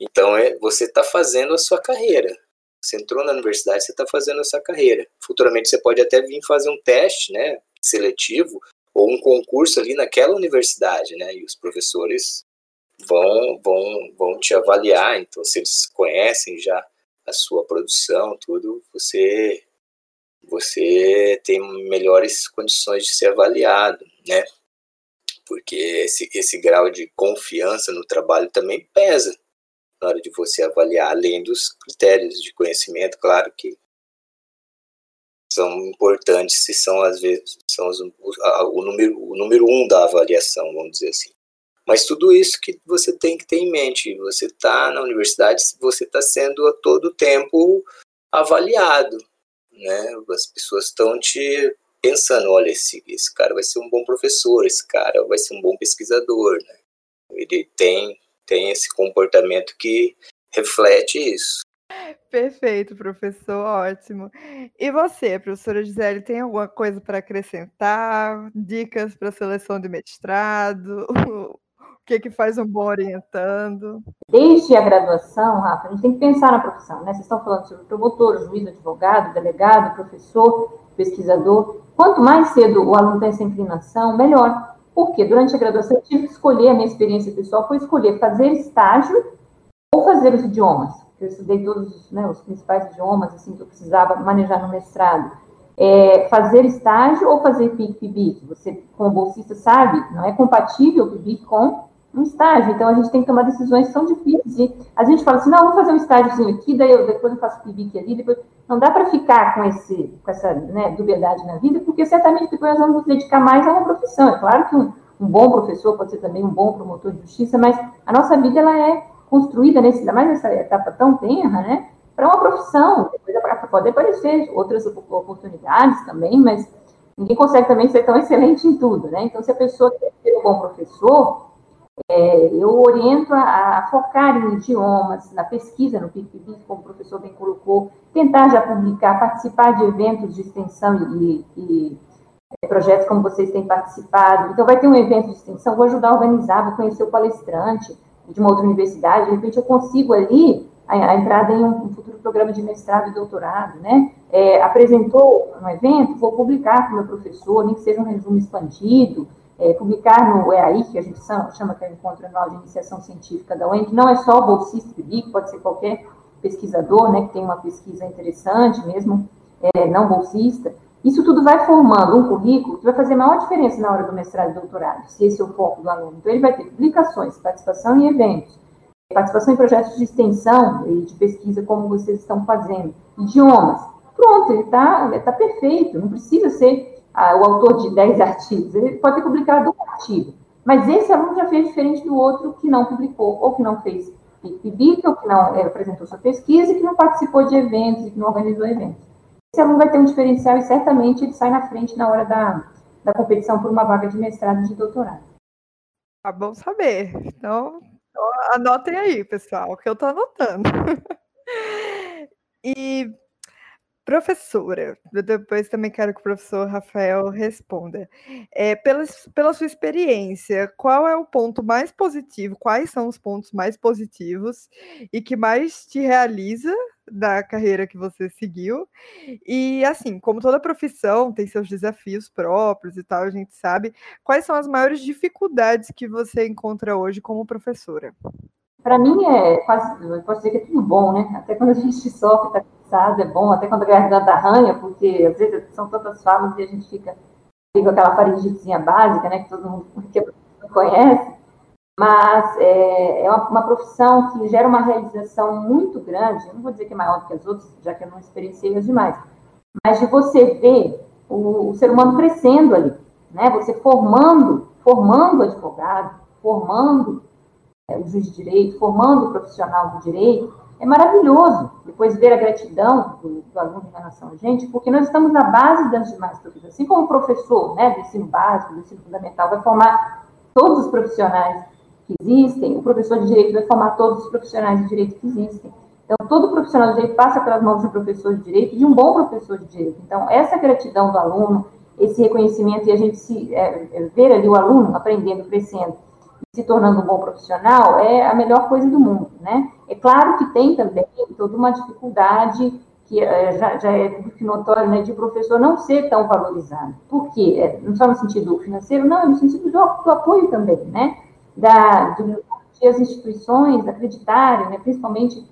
Então, é, você está fazendo a sua carreira. Você entrou na universidade, você está fazendo a sua carreira. Futuramente você pode até vir fazer um teste, né, seletivo, ou um concurso ali naquela universidade, né? E os professores vão, vão, vão te avaliar. Então, se eles conhecem já a sua produção, tudo, você você tem melhores condições de ser avaliado, né? Porque esse, esse grau de confiança no trabalho também pesa na hora de você avaliar, além dos critérios de conhecimento, claro que são importantes e são às vezes são os, o, número, o número um da avaliação, vamos dizer assim. Mas tudo isso que você tem que ter em mente. Você está na universidade, você está sendo a todo tempo avaliado. Né? As pessoas estão te pensando, olha, esse, esse cara vai ser um bom professor, esse cara vai ser um bom pesquisador. Né? Ele tem, tem esse comportamento que reflete isso. Perfeito, professor, ótimo. E você, professora Gisele, tem alguma coisa para acrescentar? Dicas para seleção de mestrado? [laughs] O que, que faz um bom orientando? Desde a graduação, Rafa, a gente tem que pensar na profissão, né? Vocês estão falando sobre promotor, juiz, advogado, delegado, professor, pesquisador. Quanto mais cedo o aluno tem essa inclinação, melhor. Porque durante a graduação eu tive que escolher, a minha experiência pessoal foi escolher fazer estágio ou fazer os idiomas. Eu estudei todos né, os principais idiomas assim, que eu precisava manejar no mestrado. É, fazer estágio ou fazer PIC-PIBIC? Você, como bolsista, sabe, não é compatível o com um estágio. Então, a gente tem que tomar decisões que são difíceis. E a gente fala assim, não, vou fazer um estágiozinho aqui, daí eu, depois eu faço PIBIC ali, depois... Não dá para ficar com, esse, com essa né, dubiedade na vida, porque certamente depois nós vamos nos dedicar mais a uma profissão. É claro que um, um bom professor pode ser também um bom promotor de justiça, mas a nossa vida, ela é construída, nesse, ainda mais nessa etapa tão tenra, né? Para uma profissão. Depois pode aparecer outras oportunidades também, mas ninguém consegue também ser tão excelente em tudo, né? Então, se a pessoa quer ser um bom professor, é, eu oriento a, a, focar em idiomas, na pesquisa, no PIB, como o professor bem colocou, tentar já publicar, participar de eventos de extensão e, e é, projetos como vocês têm participado. Então, vai ter um evento de extensão, vou ajudar a organizar, vou conhecer o palestrante de uma outra universidade, de repente eu consigo ali a, a entrada em um, um, futuro programa de mestrado e doutorado, né? É, apresentou um evento, vou publicar com o meu professor, nem que seja um resumo expandido, é, publicar no EAI, que a gente chama, que é o Encontro Anual de Iniciação Científica da UEM, que não é só o bolsista PIBIC, pode ser qualquer pesquisador, né, que tem uma pesquisa interessante, mesmo é, não bolsista. Isso tudo vai formando um currículo que vai fazer maior diferença na hora do mestrado e doutorado, se esse é o foco do aluno. Então, ele vai ter publicações, participação em eventos, participação em projetos de extensão e de pesquisa, como vocês estão fazendo, idiomas. Pronto, ele está tá perfeito, não precisa ser ah, o autor de 10 artigos, ele pode ter publicado um artigo, mas esse aluno já fez diferente do outro que não publicou, ou que não fez PIBIC, ou que não é, apresentou sua pesquisa, e que não participou de eventos, e que não organizou eventos. Esse aluno vai ter um diferencial e certamente ele sai na frente na hora da, da competição por uma vaga de mestrado e de doutorado. Tá bom saber. Então, anotem aí, pessoal, que eu estou anotando. [laughs] e Professora, depois também quero que o professor Rafael responda. É, pela, pela sua experiência, qual é o ponto mais positivo, quais são os pontos mais positivos e que mais te realiza da carreira que você seguiu? E, assim, como toda profissão tem seus desafios próprios e tal, a gente sabe, quais são as maiores dificuldades que você encontra hoje como professora? Para mim, é quase, eu posso dizer que é tudo bom, né? Até quando a gente [laughs] sofre, está cansado, é bom, até quando a garganta arranha, porque às vezes são tantas falas e a gente fica com aquela faringitezinha básica, né? Que todo mundo [laughs] que conhece. Mas é, é uma, uma, profissão que gera uma realização muito grande, eu não vou dizer que é maior do que as outras, já que eu não experienciei as demais, mas de você ver o, o ser humano crescendo ali, né? Você formando, formando advogado, formando é, o juiz de direito, formando o profissional do direito, é maravilhoso depois ver a gratidão do, do, aluno em relação a gente, porque nós estamos na base das demais profissões. Assim como o professor né, do ensino básico, do ensino fundamental, vai formar todos os profissionais que existem, o professor de direito vai formar todos os profissionais de direito que existem. Então, todo profissional de direito passa pelas mãos de um professor de direito, de um bom professor de direito. Então, essa gratidão do aluno, esse reconhecimento e a gente se, é, é, ver ali o aluno aprendendo, crescendo, se tornando um bom profissional é a melhor coisa do mundo, né? É claro que tem também toda uma dificuldade que é, já, já é notório, né, de professor não ser tão valorizado. Por quê? É, não só no sentido financeiro, não, é no sentido do, do apoio também, né? Da, do, de as instituições acreditarem, né, principalmente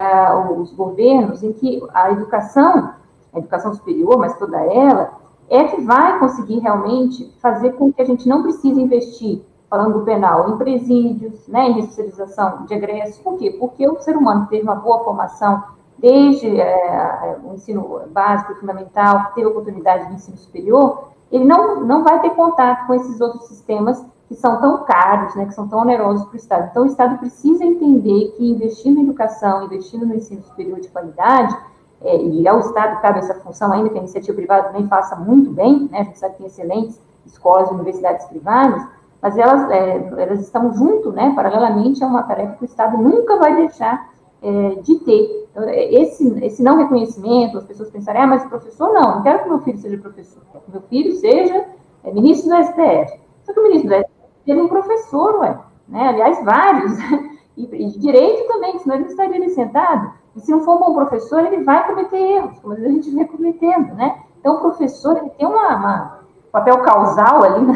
ah, os governos, em que a educação, a educação superior, mas toda ela, é que vai conseguir realmente fazer com que a gente não precise investir falando do penal, em presídios, né, em responsabilização de egresso. Por quê? Porque o ser humano teve uma boa formação desde é, o ensino básico fundamental, teve oportunidade do ensino superior, ele não, não vai ter contato com esses outros sistemas que são tão caros, né, que são tão onerosos para o Estado. Então, o Estado precisa entender que investindo em educação, investindo no ensino superior de qualidade, é, e ao Estado cabe essa função, ainda que a iniciativa privada também faça muito bem, né, a gente sabe que tem excelentes escolas e universidades privadas, mas elas, é, elas estão junto, né, paralelamente a uma tarefa que o Estado nunca vai deixar é, de ter. Então, é, esse, esse não reconhecimento, as pessoas pensarem, ah, mas professor não, não quero que meu filho seja professor, quero que meu filho seja é, ministro do STF. Só que o ministro do STF teve um professor, ué, né, aliás, vários, [laughs] e, e direito também, senão ele não estaria sentado. E se não for um bom professor, ele vai cometer erros, como a gente vê cometendo, né? Então, o professor, ele tem uma, uma papel causal ali, né?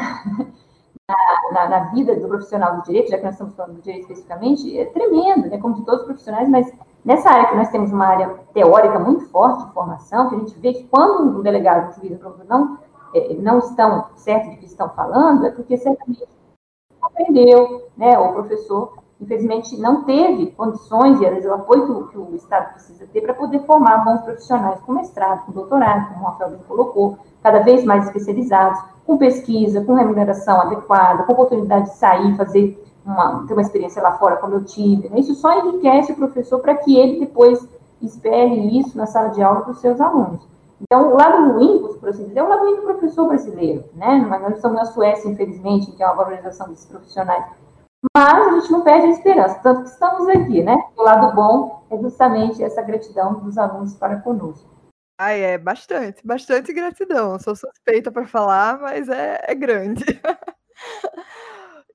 Na, na, vida do profissional do direito, já que nós estamos falando do direito especificamente, é tremendo, né, como de todos os profissionais, mas nessa área que nós temos uma área teórica muito forte de formação, que a gente vê que quando um delegado, um juiz, um não, é, não estão certos do que estão falando, é porque certamente aprendeu, né, o professor, infelizmente, não teve condições e, às vezes, o apoio que o, que o Estado precisa ter para poder formar bons profissionais com mestrado, com doutorado, como o Rafael colocou, cada vez mais especializados, com pesquisa, com remuneração adequada, com oportunidade de sair, fazer uma, ter uma experiência lá fora, como eu tive. Né? Isso só enriquece o professor para que ele depois espere isso na sala de aula para os seus alunos. Então, o lado ruim, por assim dizer, é o lado ruim do professor brasileiro, né? Nós não estamos na Suécia, infelizmente, que é uma valorização desses profissionais. Mas a gente não perde a esperança, tanto que estamos aqui, né? O lado bom é justamente essa gratidão dos alunos para conosco. Ai, é bastante, bastante gratidão. Sou suspeita para falar, mas é, é grande. [laughs]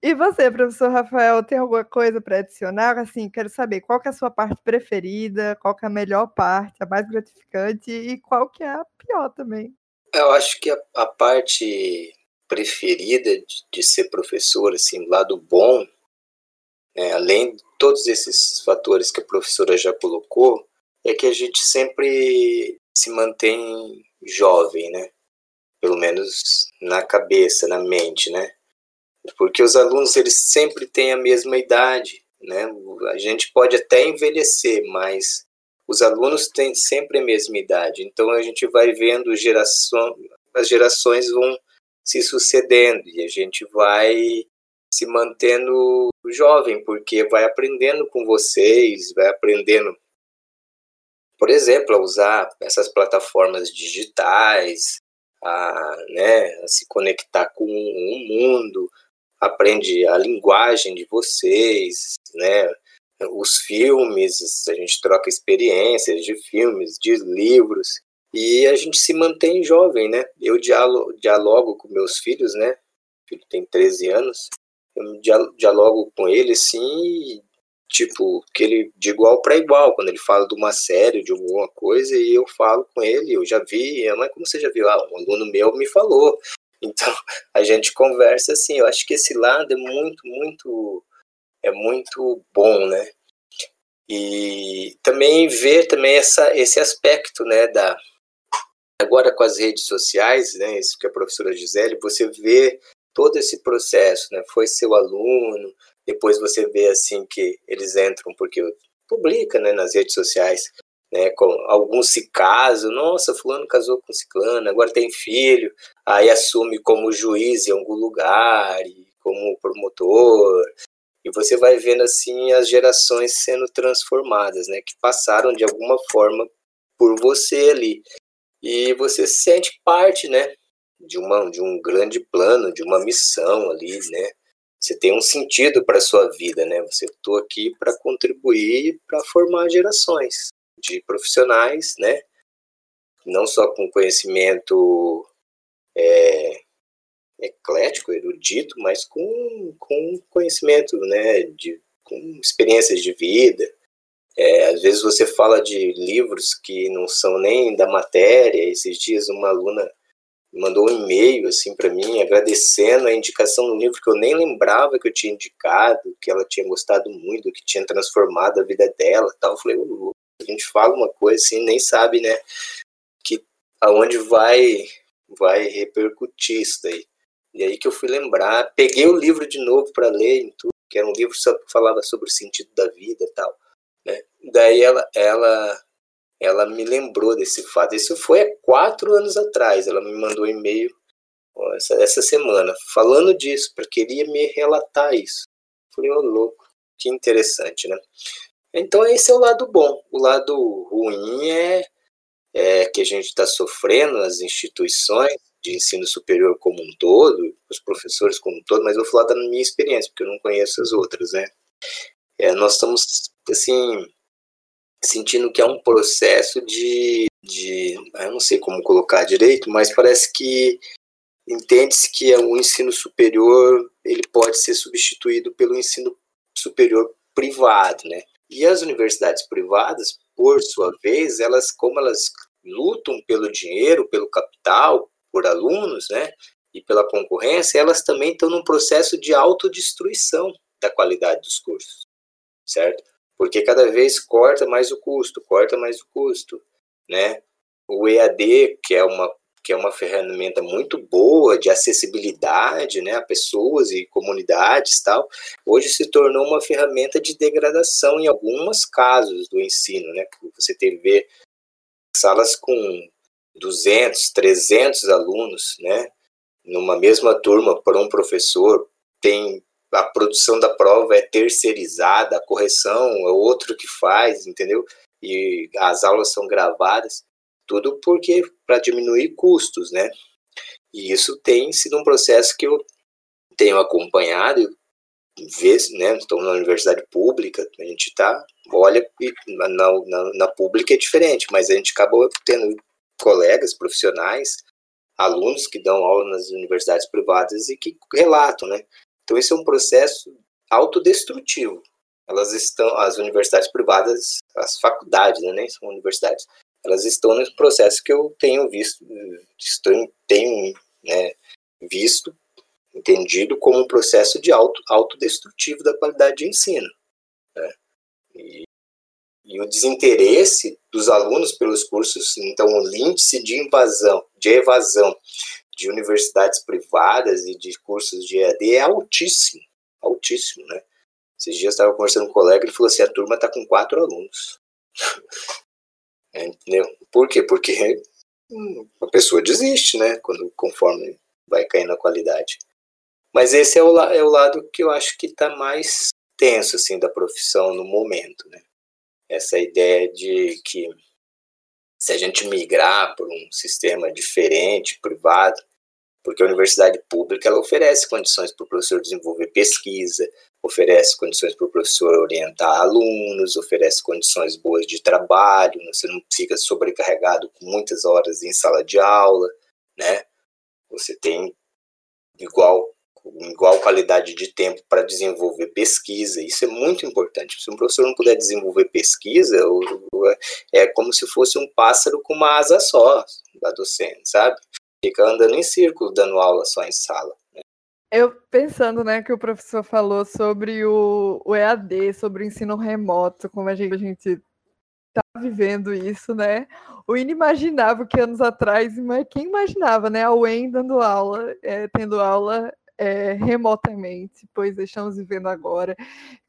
E você, professor Rafael, tem alguma coisa para adicionar? Assim, quero saber qual que é a sua parte preferida, qual que é a melhor parte, a mais gratificante e qual que é a pior também. Eu acho que a, a parte preferida de, de, ser professor, assim, lado bom, né, além de todos esses fatores que a professora já colocou, é que a gente sempre se mantém jovem, né? Pelo menos na cabeça, na mente, né? Porque os alunos eles sempre têm a mesma idade, né? A gente pode até envelhecer, mas os alunos têm sempre a mesma idade. Então a gente vai vendo geração, as gerações vão se sucedendo e a gente vai se mantendo jovem, porque vai aprendendo com vocês, vai aprendendo por exemplo, a usar essas plataformas digitais, a, né, a se conectar com o mundo, aprende a linguagem de vocês, né, os filmes, a gente troca experiências de filmes, de livros, e a gente se mantém jovem, né? Eu dialogo, dialogo com meus filhos, né? O filho tem 13 anos, eu dialogo com ele, sim, tipo, que ele de igual para igual, quando ele fala de uma série, de alguma coisa, e eu falo com ele, eu já vi, mas como você já viu? Ah, um aluno meu me falou. [laughs] Então, a gente conversa assim, eu acho que esse lado é muito, muito, é muito bom, né? E também ver também essa, esse aspecto, né, da, agora com as redes sociais, né, isso que a professora Gisele, você vê todo esse processo, né, foi seu aluno, depois você vê assim que eles entram porque publica, né, nas redes sociais, né, com, alguns se casam, nossa, fulano casou com ciclano, agora tem filho, aí assume como juiz em algum lugar, como promotor, e você vai vendo assim as gerações sendo transformadas, né, que passaram de alguma forma por você ali. E você se sente parte, né, de uma de um grande plano, de uma missão ali, né? Você tem um sentido para sua vida, né? Você estou aqui para contribuir para formar gerações de profissionais, né? Não só com conhecimento é, eclético, erudito, mas com, com conhecimento, né, de, com experiências de vida. É, às vezes você fala de livros que não são nem da matéria. Esses dias uma aluna mandou um e-mail assim para mim agradecendo a indicação do livro que eu nem lembrava que eu tinha indicado, que ela tinha gostado muito, que tinha transformado a vida dela, tal. Eu falei, a gente fala uma coisa assim, nem sabe, né, que aonde vai vai repercutir isso daí. E aí que eu fui lembrar, peguei o livro de novo para ler, em tudo, que era um livro que falava sobre o sentido da vida tal. Né? Daí ela, ela, ela me lembrou desse fato. Isso foi há quatro anos atrás. Ela me mandou um e-mail essa, essa semana falando disso, porque queria me relatar isso. Falei, ô oh, louco, que interessante, né? Então esse é o lado bom. O lado ruim é, é que a gente está sofrendo as instituições de ensino superior como um todo, os professores como um todo, mas vou falar da minha experiência, porque eu não conheço as outras, né? É, nós estamos, assim, sentindo que é um processo de, de, eu não sei como colocar direito, mas parece que entende-se que o ensino superior ele pode ser substituído pelo ensino superior privado, né? E as universidades privadas, por sua vez, elas como elas lutam pelo dinheiro, pelo capital, por alunos, né, e pela concorrência, elas também estão num processo de autodestruição da qualidade dos cursos, certo? Porque cada vez corta mais o custo, corta mais o custo, né? O EAD, que é uma que é uma ferramenta muito boa de acessibilidade, né, a pessoas e comunidades, tal, hoje se tornou uma ferramenta de degradação em alguns casos do ensino, né? Você teve salas com 200, 300 alunos, né, numa mesma turma para um professor, tem a produção da prova é terceirizada, a correção é outro que faz, entendeu? E as aulas são gravadas, tudo porque para diminuir custos, né? E isso tem sido um processo que eu tenho acompanhado, vez, né? Estou na universidade pública, a gente tá, olha, na, na, na pública é diferente, mas a gente acabou tendo colegas profissionais, alunos que dão aula nas universidades privadas e que relatam, né? Então esse é um processo autodestrutivo. Elas estão, as universidades privadas, as faculdades, né, nem são universidades, elas estão nesse processo que eu tenho visto, estou, tenho né, visto, entendido como um processo de auto, autodestrutivo da qualidade de ensino. Né? E e o desinteresse dos alunos pelos cursos, então o índice de invasão, de evasão de universidades privadas e de cursos de EAD é altíssimo, altíssimo, né? Esses dias eu estava conversando com um colega, ele falou assim, a turma está com quatro alunos. [laughs] é, entendeu? Por quê? Porque hum, a pessoa desiste, né? Quando, conforme vai caindo a qualidade. Mas esse é o, é o lado que eu acho que está mais tenso, assim, da profissão no momento, né? essa ideia de que se a gente migrar por um sistema diferente, privado, porque a universidade pública ela oferece condições para o professor desenvolver pesquisa, oferece condições para o professor orientar alunos, oferece condições boas de trabalho, você não fica sobrecarregado com muitas horas em sala de aula, né? Você tem igual igual qualidade de tempo para desenvolver pesquisa. Isso é muito importante. Se um professor não puder desenvolver pesquisa, é como se fosse um pássaro com uma asa só da docente, sabe? Fica andando em círculo, dando aula só em sala. Né? Eu pensando, né, que o professor falou sobre o, o EAD, sobre o ensino remoto, como a gente, a gente tá vivendo isso, né? O inimaginável que anos atrás, quem imaginava, né? A UEM dando aula, é, tendo aula é, remotamente, pois estamos vivendo agora.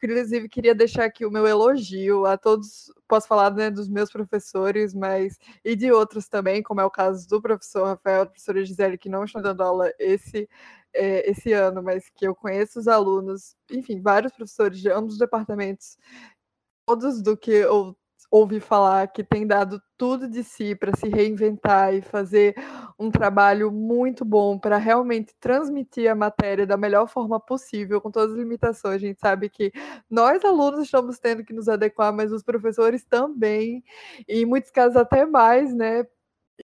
Inclusive, queria deixar aqui o meu elogio a todos, posso falar né, dos meus professores, mas e de outros também, como é o caso do professor Rafael, da professora Gisele, que não estão dando aula esse, é, esse ano, mas que eu conheço os alunos, enfim, vários professores de ambos os departamentos, todos do que eu ouvi falar que tem dado tudo de si para se reinventar e fazer um trabalho muito bom para realmente transmitir a matéria da melhor forma possível, com todas as limitações. A gente sabe que nós, alunos, estamos tendo que nos adequar, mas os professores também, e em muitos casos até mais, né?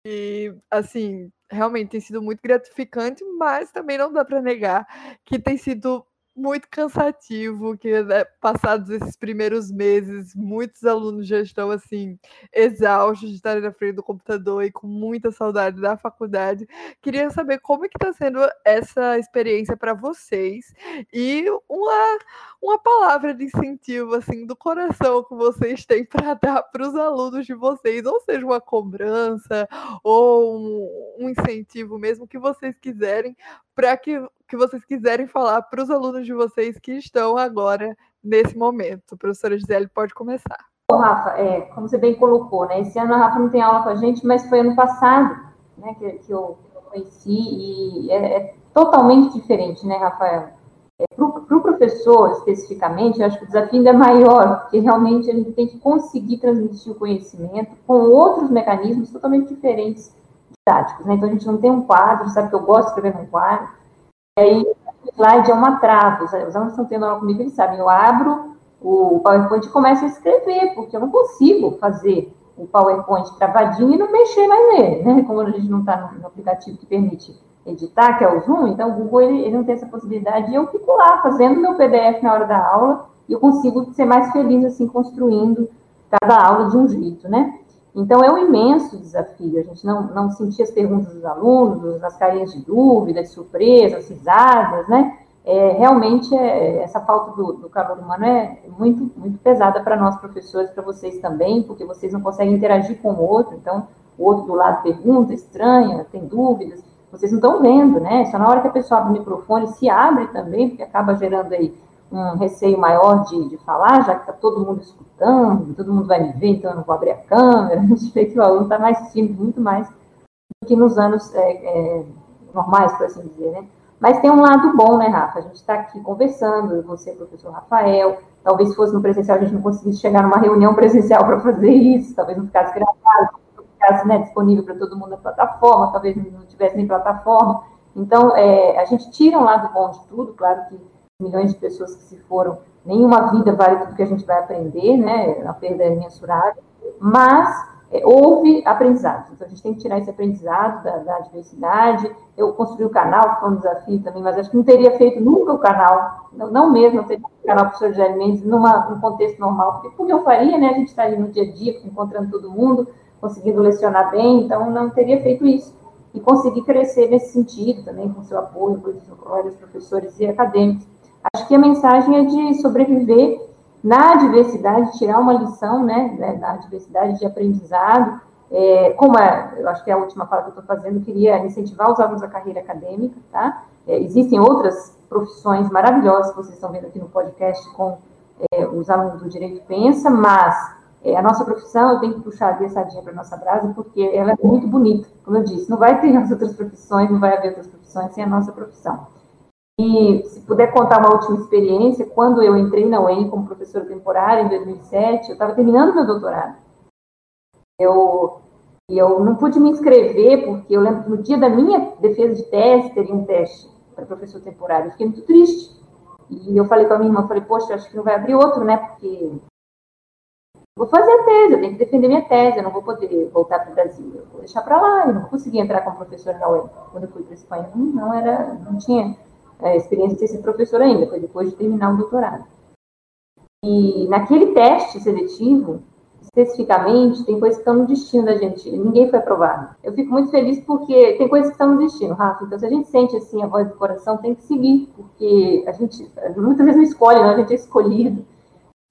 E, assim, realmente tem sido muito gratificante, mas também não dá para negar que tem sido muito cansativo, que né, passados esses primeiros meses, muitos alunos já estão assim exaustos de estarem na frente do computador e com muita saudade da faculdade. Queria saber como é que está sendo essa experiência para vocês e uma, uma palavra de incentivo assim do coração que vocês têm [laughs] para dar para os alunos de vocês, ou seja, uma cobrança ou um, um incentivo mesmo que vocês quiserem para que, que vocês quiserem falar para os alunos de vocês que estão agora nesse momento. Professora Gisele, pode começar. Bom, Rafa, é, como você bem colocou, né? Esse ano a Rafa não tem aula com a gente, mas foi ano passado, né, que, que, eu, que eu, conheci e é, é, totalmente diferente, né, Rafael? É, para o pro especificamente, eu acho que o desafio ainda é maior, porque realmente a gente tem que conseguir transmitir o conhecimento com outros mecanismos totalmente diferentes didáticos, né? Então a gente não tem um quadro, sabe que eu gosto de escrever num quadro. E aí o slide é uma trava. Os alunos estão tendo aula comigo, eles sabem, eu abro o PowerPoint e começo a escrever, porque eu não consigo fazer o PowerPoint travadinho e não mexer mais nele, né? Como a gente não está no, no, aplicativo que permite editar, que é o Zoom, então o Google ele, ele não tem essa possibilidade e eu fico lá fazendo meu PDF na hora da aula e eu consigo ser mais feliz assim construindo cada aula de um jeito, né? Então, é um imenso desafio. A gente não, não sentir as perguntas dos alunos, as carinhas de dúvida, de surpresa, as risadas, né? É, realmente, é, essa falta do, do calor humano é muito, muito pesada para nós, professores, para vocês também, porque vocês não conseguem interagir com o outro. Então, o outro do lado pergunta, estranha, tem dúvidas. Vocês não estão vendo, né? Só na hora que a pessoa abre o microfone, se abre também, porque acaba gerando aí um receio maior de, de falar, já que está todo mundo escutando, todo mundo vai me ver, então eu não vou abrir a câmera. [laughs] A gente vê que o aluno está mais tímido, muito mais do que nos anos é, é, normais, por assim dizer, né? Mas tem um lado bom, né, Rafa? A gente está aqui conversando, você, professor Rafael. Talvez fosse no presencial, a gente não conseguisse chegar numa reunião [laughs] presencial para fazer isso, talvez não ficasse gravado, não ficasse né, disponível para todo mundo na plataforma, talvez não tivesse nem plataforma. Então, é, a gente tira um lado bom de tudo, claro que milhões de pessoas que se foram, nenhuma vida vale tudo que a gente vai aprender, né? A perda é mensurável, mas é, houve aprendizado. Então, a gente tem que tirar esse aprendizado da, da diversidade. Eu construí o canal, que foi um desafio também, mas acho que não teria feito nunca o canal, não, não mesmo, não teria feito o canal professor de alimentos numa, num contexto normal, porque como eu faria, né? A gente está ali no dia a dia, encontrando todo mundo, conseguindo lecionar bem, então não teria feito isso. E consegui crescer nesse sentido também, com seu apoio, com os professores e acadêmicos. Acho que a mensagem é de sobreviver na diversidade, tirar uma lição, né, né na diversidade de aprendizado. É, como é, eu acho que é a última fala que eu estou fazendo, queria incentivar os alunos da carreira acadêmica, tá? É, existem outras profissões maravilhosas que vocês estão vendo aqui no podcast com é, os alunos do Direito Pensa, mas é, a nossa profissão, eu tenho que puxar a sardinha para a nossa brasa, porque ela é muito bonita, como eu disse, não vai ter as outras profissões, não vai haver outras profissões sem a nossa profissão. E se puder contar uma última experiência, quando eu entrei na UEM como professora temporária em 2007, eu estava terminando meu doutorado. Eu E eu não pude me inscrever, porque eu lembro que no dia da minha defesa de tese, teria um teste para professor temporário. Eu fiquei muito triste. E eu falei com a minha irmã, falei, poxa, acho que não vai abrir outro, né? Porque vou fazer a tese, eu tenho que defender minha tese, eu não vou poder voltar para o Brasil, eu vou deixar para lá, eu não consegui entrar como professora na UEM. Quando eu fui para a Espanha, não, era, não tinha é, experiência de ser professora ainda, foi depois de terminar o doutorado. E naquele teste seletivo, especificamente, tem coisas que estão no destino da gente. Ninguém foi aprovado. Eu fico muito feliz porque tem coisas que estão no destino, Rafa. Então, se a gente sente assim a voz do coração, tem que seguir, porque a gente muitas vezes não escolhe, não, a gente é escolhido.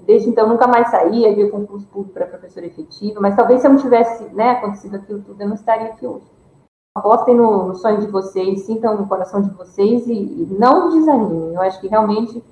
Desde então, nunca mais saí, havia concurso público para professora efetiva, mas talvez se eu não tivesse né, acontecido aquilo tudo, eu não estaria aqui hoje. Apostem no, no sonho de vocês, sintam no coração de vocês e, e não desanimem. Eu acho que realmente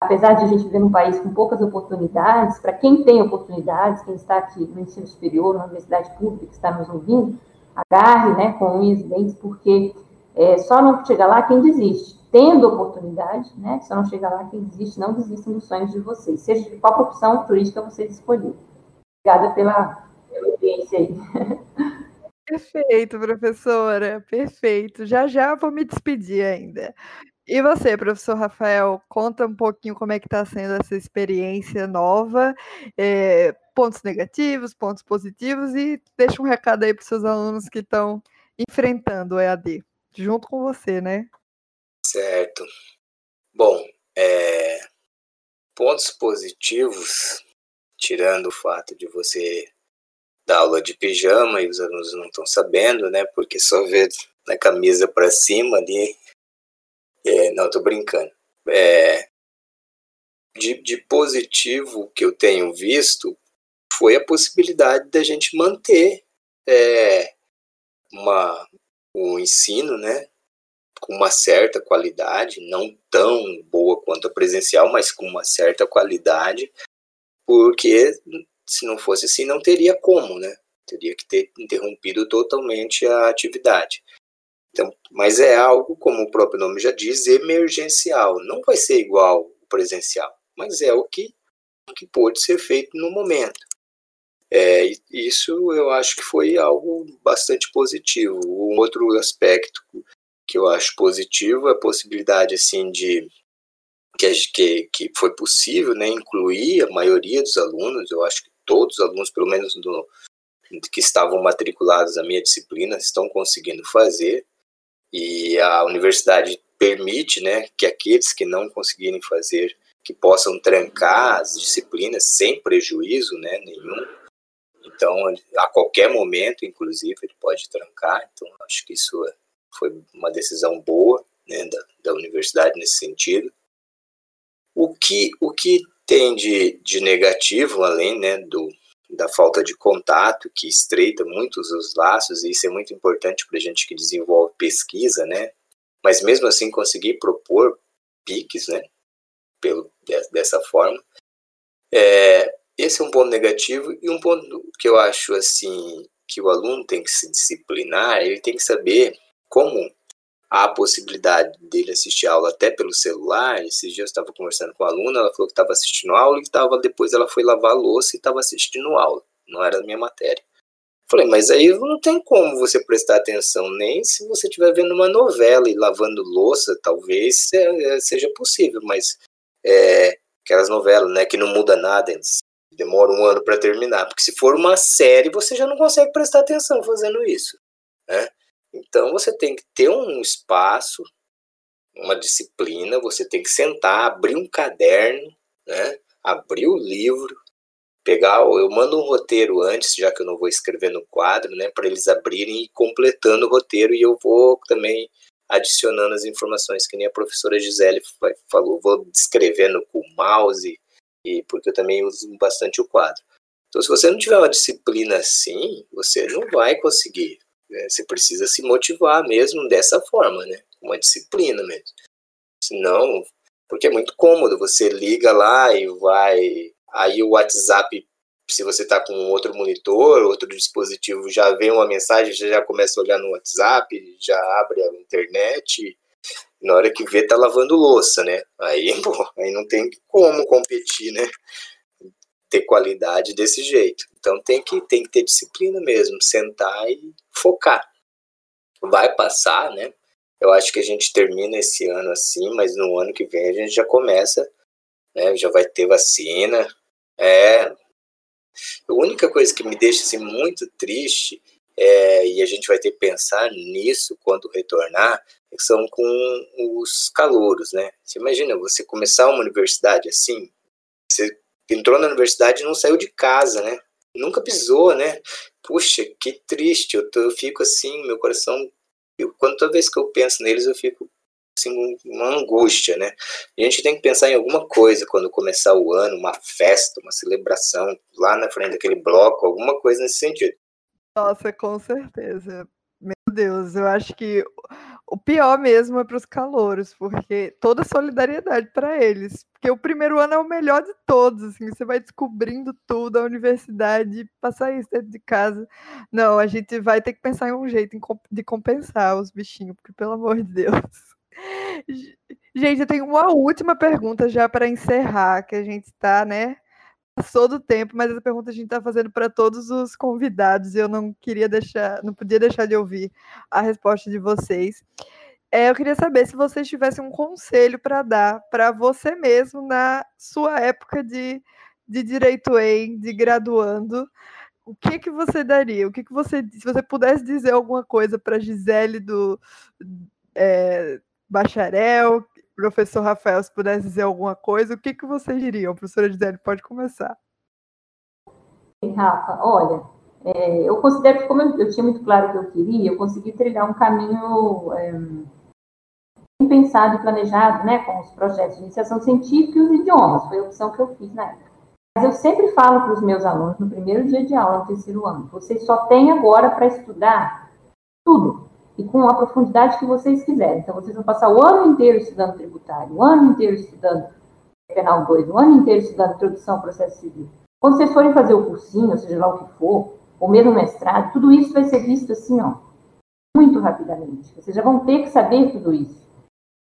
apesar de a gente viver num país com poucas oportunidades, para quem tem oportunidades, quem está aqui no ensino superior, na universidade pública, que está nos ouvindo, agarre né, com unhas e dentes, porque é, só não chega lá quem desiste. Tendo oportunidade, né, só não chega lá quem desiste, não desistam dos sonhos de vocês, seja de qual profissão turística vocês escolherem. Obrigada pela, pela audiência aí. [laughs] Perfeito, professora, perfeito. Já já vou me despedir ainda. E você, professor Rafael, conta um pouquinho como é que está sendo essa experiência nova, é, pontos negativos, pontos positivos, e deixa um recado aí para os seus alunos que estão enfrentando o EAD, junto com você, né? Certo. Bom, é, pontos positivos, tirando o fato de você dar aula de pijama e os alunos não estão sabendo, né? Porque só vê na camisa para cima ali é, não, tô brincando. É, de, de positivo que eu tenho visto foi a possibilidade da gente manter é, uma, o ensino, né, com uma certa qualidade, não tão boa quanto a presencial, mas com uma certa qualidade, porque se não fosse assim, não teria como, né? Teria que ter interrompido totalmente a atividade. Então, mas é algo, como o próprio nome já diz, emergencial. Não vai ser igual o presencial, mas é o que, o que pôde ser feito no momento. É, isso eu acho que foi algo bastante positivo. Um outro aspecto que eu acho positivo é a possibilidade assim de que, que, que foi possível né, incluir a maioria dos alunos, eu acho que todos os alunos, pelo menos do, que estavam matriculados na minha disciplina, estão conseguindo fazer e a universidade permite né, que aqueles que não conseguirem fazer, que possam trancar as disciplinas sem prejuízo né, nenhum. Então, a qualquer momento, inclusive, ele pode trancar. Então, acho que isso foi uma decisão boa né, da, da universidade nesse sentido. O que, o que tem de, de negativo, além né, do, da falta de contato, que estreita muitos os laços, e isso é muito importante para gente que desenvolve pesquisa, né? Mas mesmo assim conseguir propor piques, né? Pelo, dessa forma. É, esse é um ponto negativo, e um ponto que eu acho assim que o aluno tem que se disciplinar, ele tem que saber como há a possibilidade dele assistir aula até pelo celular. Esses dias eu estava conversando com a aluna, ela falou que estava assistindo aula e tava, depois ela foi lavar a louça e estava assistindo aula. Não era a minha matéria. Falei, mas aí não tem como você prestar atenção, nem se você estiver vendo uma novela e lavando louça, talvez seja possível, mas é, aquelas novelas, né, que não muda nada, demora um ano para terminar, porque se for uma série, você já não consegue prestar atenção fazendo isso, né? Então você tem que ter um espaço, uma disciplina, você tem que sentar, abrir um caderno, né? abrir o livro, pegar, eu mando um roteiro antes, já que eu não vou escrever no quadro, né, para eles abrirem e completando o roteiro e eu vou também adicionando as informações que nem a professora Gisele falou, vou descrevendo com o mouse e porque eu também uso bastante o quadro. Então, se você não tiver uma disciplina assim, você não vai conseguir né? Você precisa se motivar mesmo dessa forma, né? Uma disciplina mesmo. Senão, porque é muito cômodo, você liga lá e vai. Aí o WhatsApp, se você está com outro monitor, outro dispositivo, já vem uma mensagem, já, começa a olhar no WhatsApp, já abre a internet. Na hora que vê, tá lavando louça, né? Aí, [laughs] pô, aí não tem como competir, né? Ter qualidade desse jeito. Então tem que, tem que ter disciplina mesmo, sentar e focar. Vai passar, né? Eu acho que a gente termina esse ano assim, mas no ano que vem a gente já começa, né? Já vai ter vacina. É. A única coisa que me deixa assim, muito triste é, e a gente vai ter que pensar nisso quando retornar, são com os calouros, né? Você imagina você começar uma universidade assim, você entrou na universidade e não saiu de casa, né? Nunca pisou, né? Puxa, que triste, eu, tô, eu fico assim, meu coração, eu, quando toda vez que eu penso neles, eu fico assim, uma angústia, né? A gente tem que pensar em alguma coisa quando começar o ano, uma festa, uma celebração, lá na frente daquele bloco, alguma coisa nesse sentido. Nossa, com certeza. Meu Deus, eu acho que o pior mesmo é para os calouros, porque toda solidariedade para eles, porque o primeiro ano é o melhor de todos, assim, você vai descobrindo tudo, a universidade, passar isso dentro de casa. Não, a gente vai ter que pensar em um jeito de compensar os bichinhos, porque pelo amor de Deus. [laughs] Gente, eu tenho uma última pergunta já para encerrar, que a gente está, né, passou do tempo, mas essa pergunta a gente está fazendo para todos os convidados e eu não queria deixar, não podia deixar de ouvir a resposta de vocês. É, eu queria saber se vocês tivessem um conselho para dar para você mesmo na sua época de, de direito em, de graduando. O que que você daria? O que que você, se você pudesse dizer alguma coisa para Gisele do é, bacharel, professor Rafael, se pudesse dizer alguma coisa, o que, que vocês diriam? Professora Gisele, pode começar. Rafa, olha, é, eu considero que como eu, eu, tinha muito claro o que eu queria, eu consegui trilhar um caminho é, bem pensado e planejado, né, com os projetos de iniciação científica e os idiomas, foi a opção que eu fiz na época. Mas eu sempre falo para os meus alunos, no primeiro dia de aula, no terceiro ano, vocês só têm agora para estudar tudo e com a profundidade que vocês quiserem. Então, vocês vão passar o ano inteiro estudando tributário, o ano inteiro estudando penal 2, o ano inteiro estudando introdução ao processo civil. Quando vocês forem fazer o cursinho, seja lá o que for, ou mesmo mestrado, tudo isso vai ser visto assim, ó, muito rapidamente. Vocês já vão ter que saber tudo isso.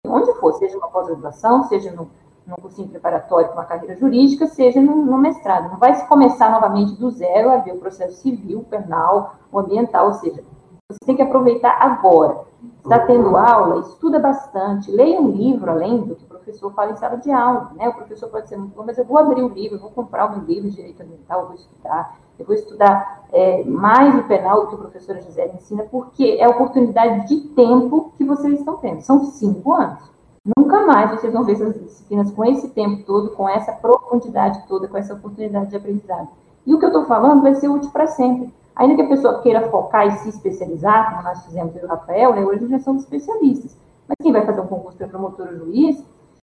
Onde for, seja uma pós-graduação, seja no, no cursinho preparatório para uma carreira jurídica, seja no, no, mestrado. Não vai se começar novamente do zero a ver o processo civil, penal, o ambiental, ou seja, você tem que aproveitar agora. Está tendo aula, estuda bastante, leia um livro além do que o professor fala em sala de aula. Né? O professor pode ser muito bom, mas eu vou abrir o um livro, eu vou comprar o meu livro de direito ambiental, eu vou estudar, eu vou estudar é, mais o penal do que a professora Gisele ensina, porque é a oportunidade de tempo que vocês estão tendo. São cinco anos. Nunca mais vocês vão ver essas disciplinas com esse tempo todo, com essa profundidade toda, com essa oportunidade de aprendizado. E o que eu estou falando vai ser útil para sempre. Ainda que a pessoa queira focar e se especializar, como nós fizemos o Rafael, né, hoje já somos especialistas. Mas quem vai fazer um concurso para promotor ou juiz,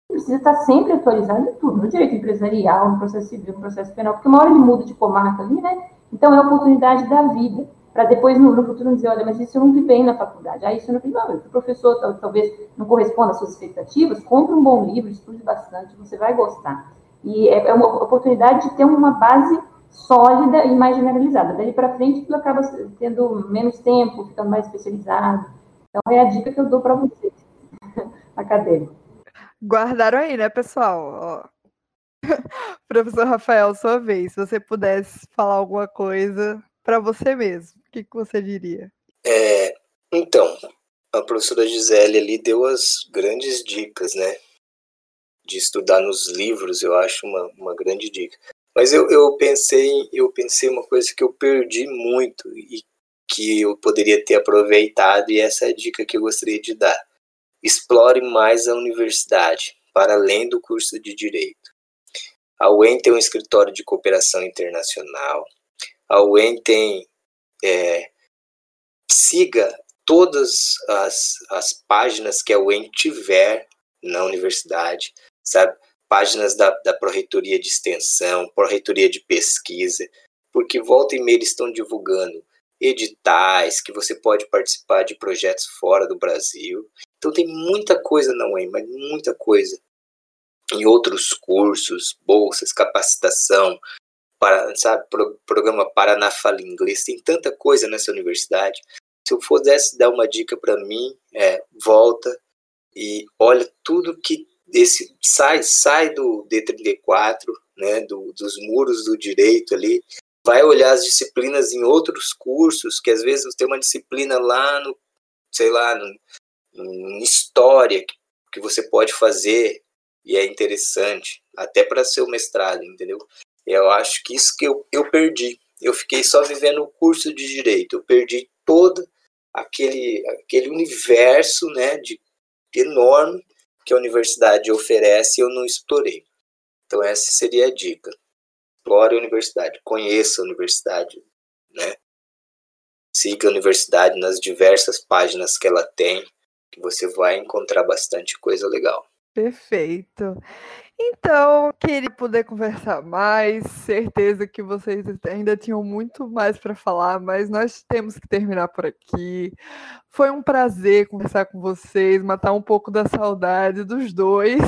precisa estar sempre atualizado em tudo, no direito empresarial, no processo civil, no processo penal, porque uma hora ele muda de comarca ali, né? Então é a oportunidade da vida, para depois no, no, futuro dizer, olha, mas isso eu não vi bem na faculdade, ah, isso eu não vi, não, o professor talvez não corresponda às suas expectativas, compre um bom livro, estude bastante, você vai gostar. E é, é uma oportunidade de ter uma base sólida e mais generalizada. Daí para frente, tu acaba tendo menos tempo, ficando mais especializado. Então, é a dica que eu dou para vocês, [laughs] acadêmico. Guardaram aí, né, pessoal? [laughs] Professor Rafael, sua vez. Se você pudesse falar alguma coisa para você mesmo, o que, que você diria? É, então, a professora Gisele ali deu as grandes dicas, né? De estudar nos livros, eu acho uma, uma grande dica. Mas eu, eu pensei, eu pensei uma coisa que eu perdi muito e que eu poderia ter aproveitado e essa é a dica que eu gostaria de dar. Explore mais a universidade, para além do curso de direito. A UEM tem um escritório de cooperação internacional. A UEM tem é, siga todas as, as páginas que a UEM tiver na universidade, sabe? Páginas da, da Pró-Reitoria de Extensão, Pró-Reitoria de Pesquisa, porque volta e meia eles estão divulgando editais, que você pode participar de projetos fora do Brasil. Então tem muita coisa na UEM, mas muita coisa. Em outros cursos, bolsas, capacitação, para, sabe, pro, programa Paraná Fala Inglês, tem tanta coisa nessa universidade. Se eu pudesse dar uma dica para mim, é volta e olha tudo que esse sai sai do D34, né, do, dos muros do direito ali, vai olhar as disciplinas em outros cursos, que às vezes tem uma disciplina lá no, sei lá, no, em história que, que você pode fazer e é interessante, até para seu mestrado, entendeu? Eu acho que isso que eu, eu perdi. Eu fiquei só vivendo o curso de direito, eu perdi todo aquele, aquele universo né, de, enorme que a universidade oferece eu não explorei. Então essa seria a dica. Explore a universidade, conheça a universidade, né? Siga a universidade nas diversas páginas que ela tem, que você vai encontrar bastante coisa legal. Perfeito. Então, queria poder conversar mais. Certeza que vocês ainda tinham muito mais para falar, mas nós temos que terminar por aqui. Foi um prazer conversar com vocês, matar um pouco da saudade dos dois.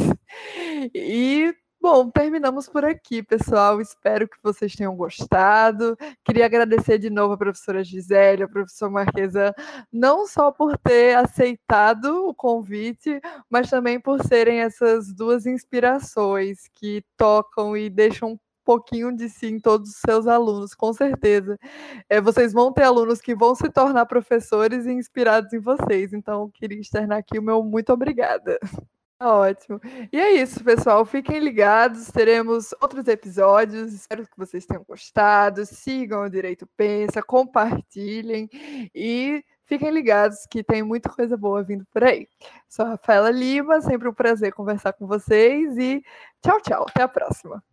E Bom, terminamos por aqui, pessoal. Espero que vocês tenham gostado. Queria agradecer de novo a professora Gisele, a professora Marquesa, não só por ter aceitado o convite, mas também por serem essas duas inspirações que tocam e deixam um pouquinho de si em todos os seus alunos, com certeza. É, vocês vão ter alunos que vão se tornar professores e inspirados em vocês. Então, queria externar aqui o meu muito obrigada. Ótimo. E é isso, pessoal. Fiquem ligados, teremos outros episódios. Espero que vocês tenham gostado. Sigam o Direito Pensa, compartilhem e fiquem ligados que tem muita coisa boa vindo por aí. Sou a Rafaela Lima, sempre um prazer conversar com vocês e tchau, tchau. Até a próxima.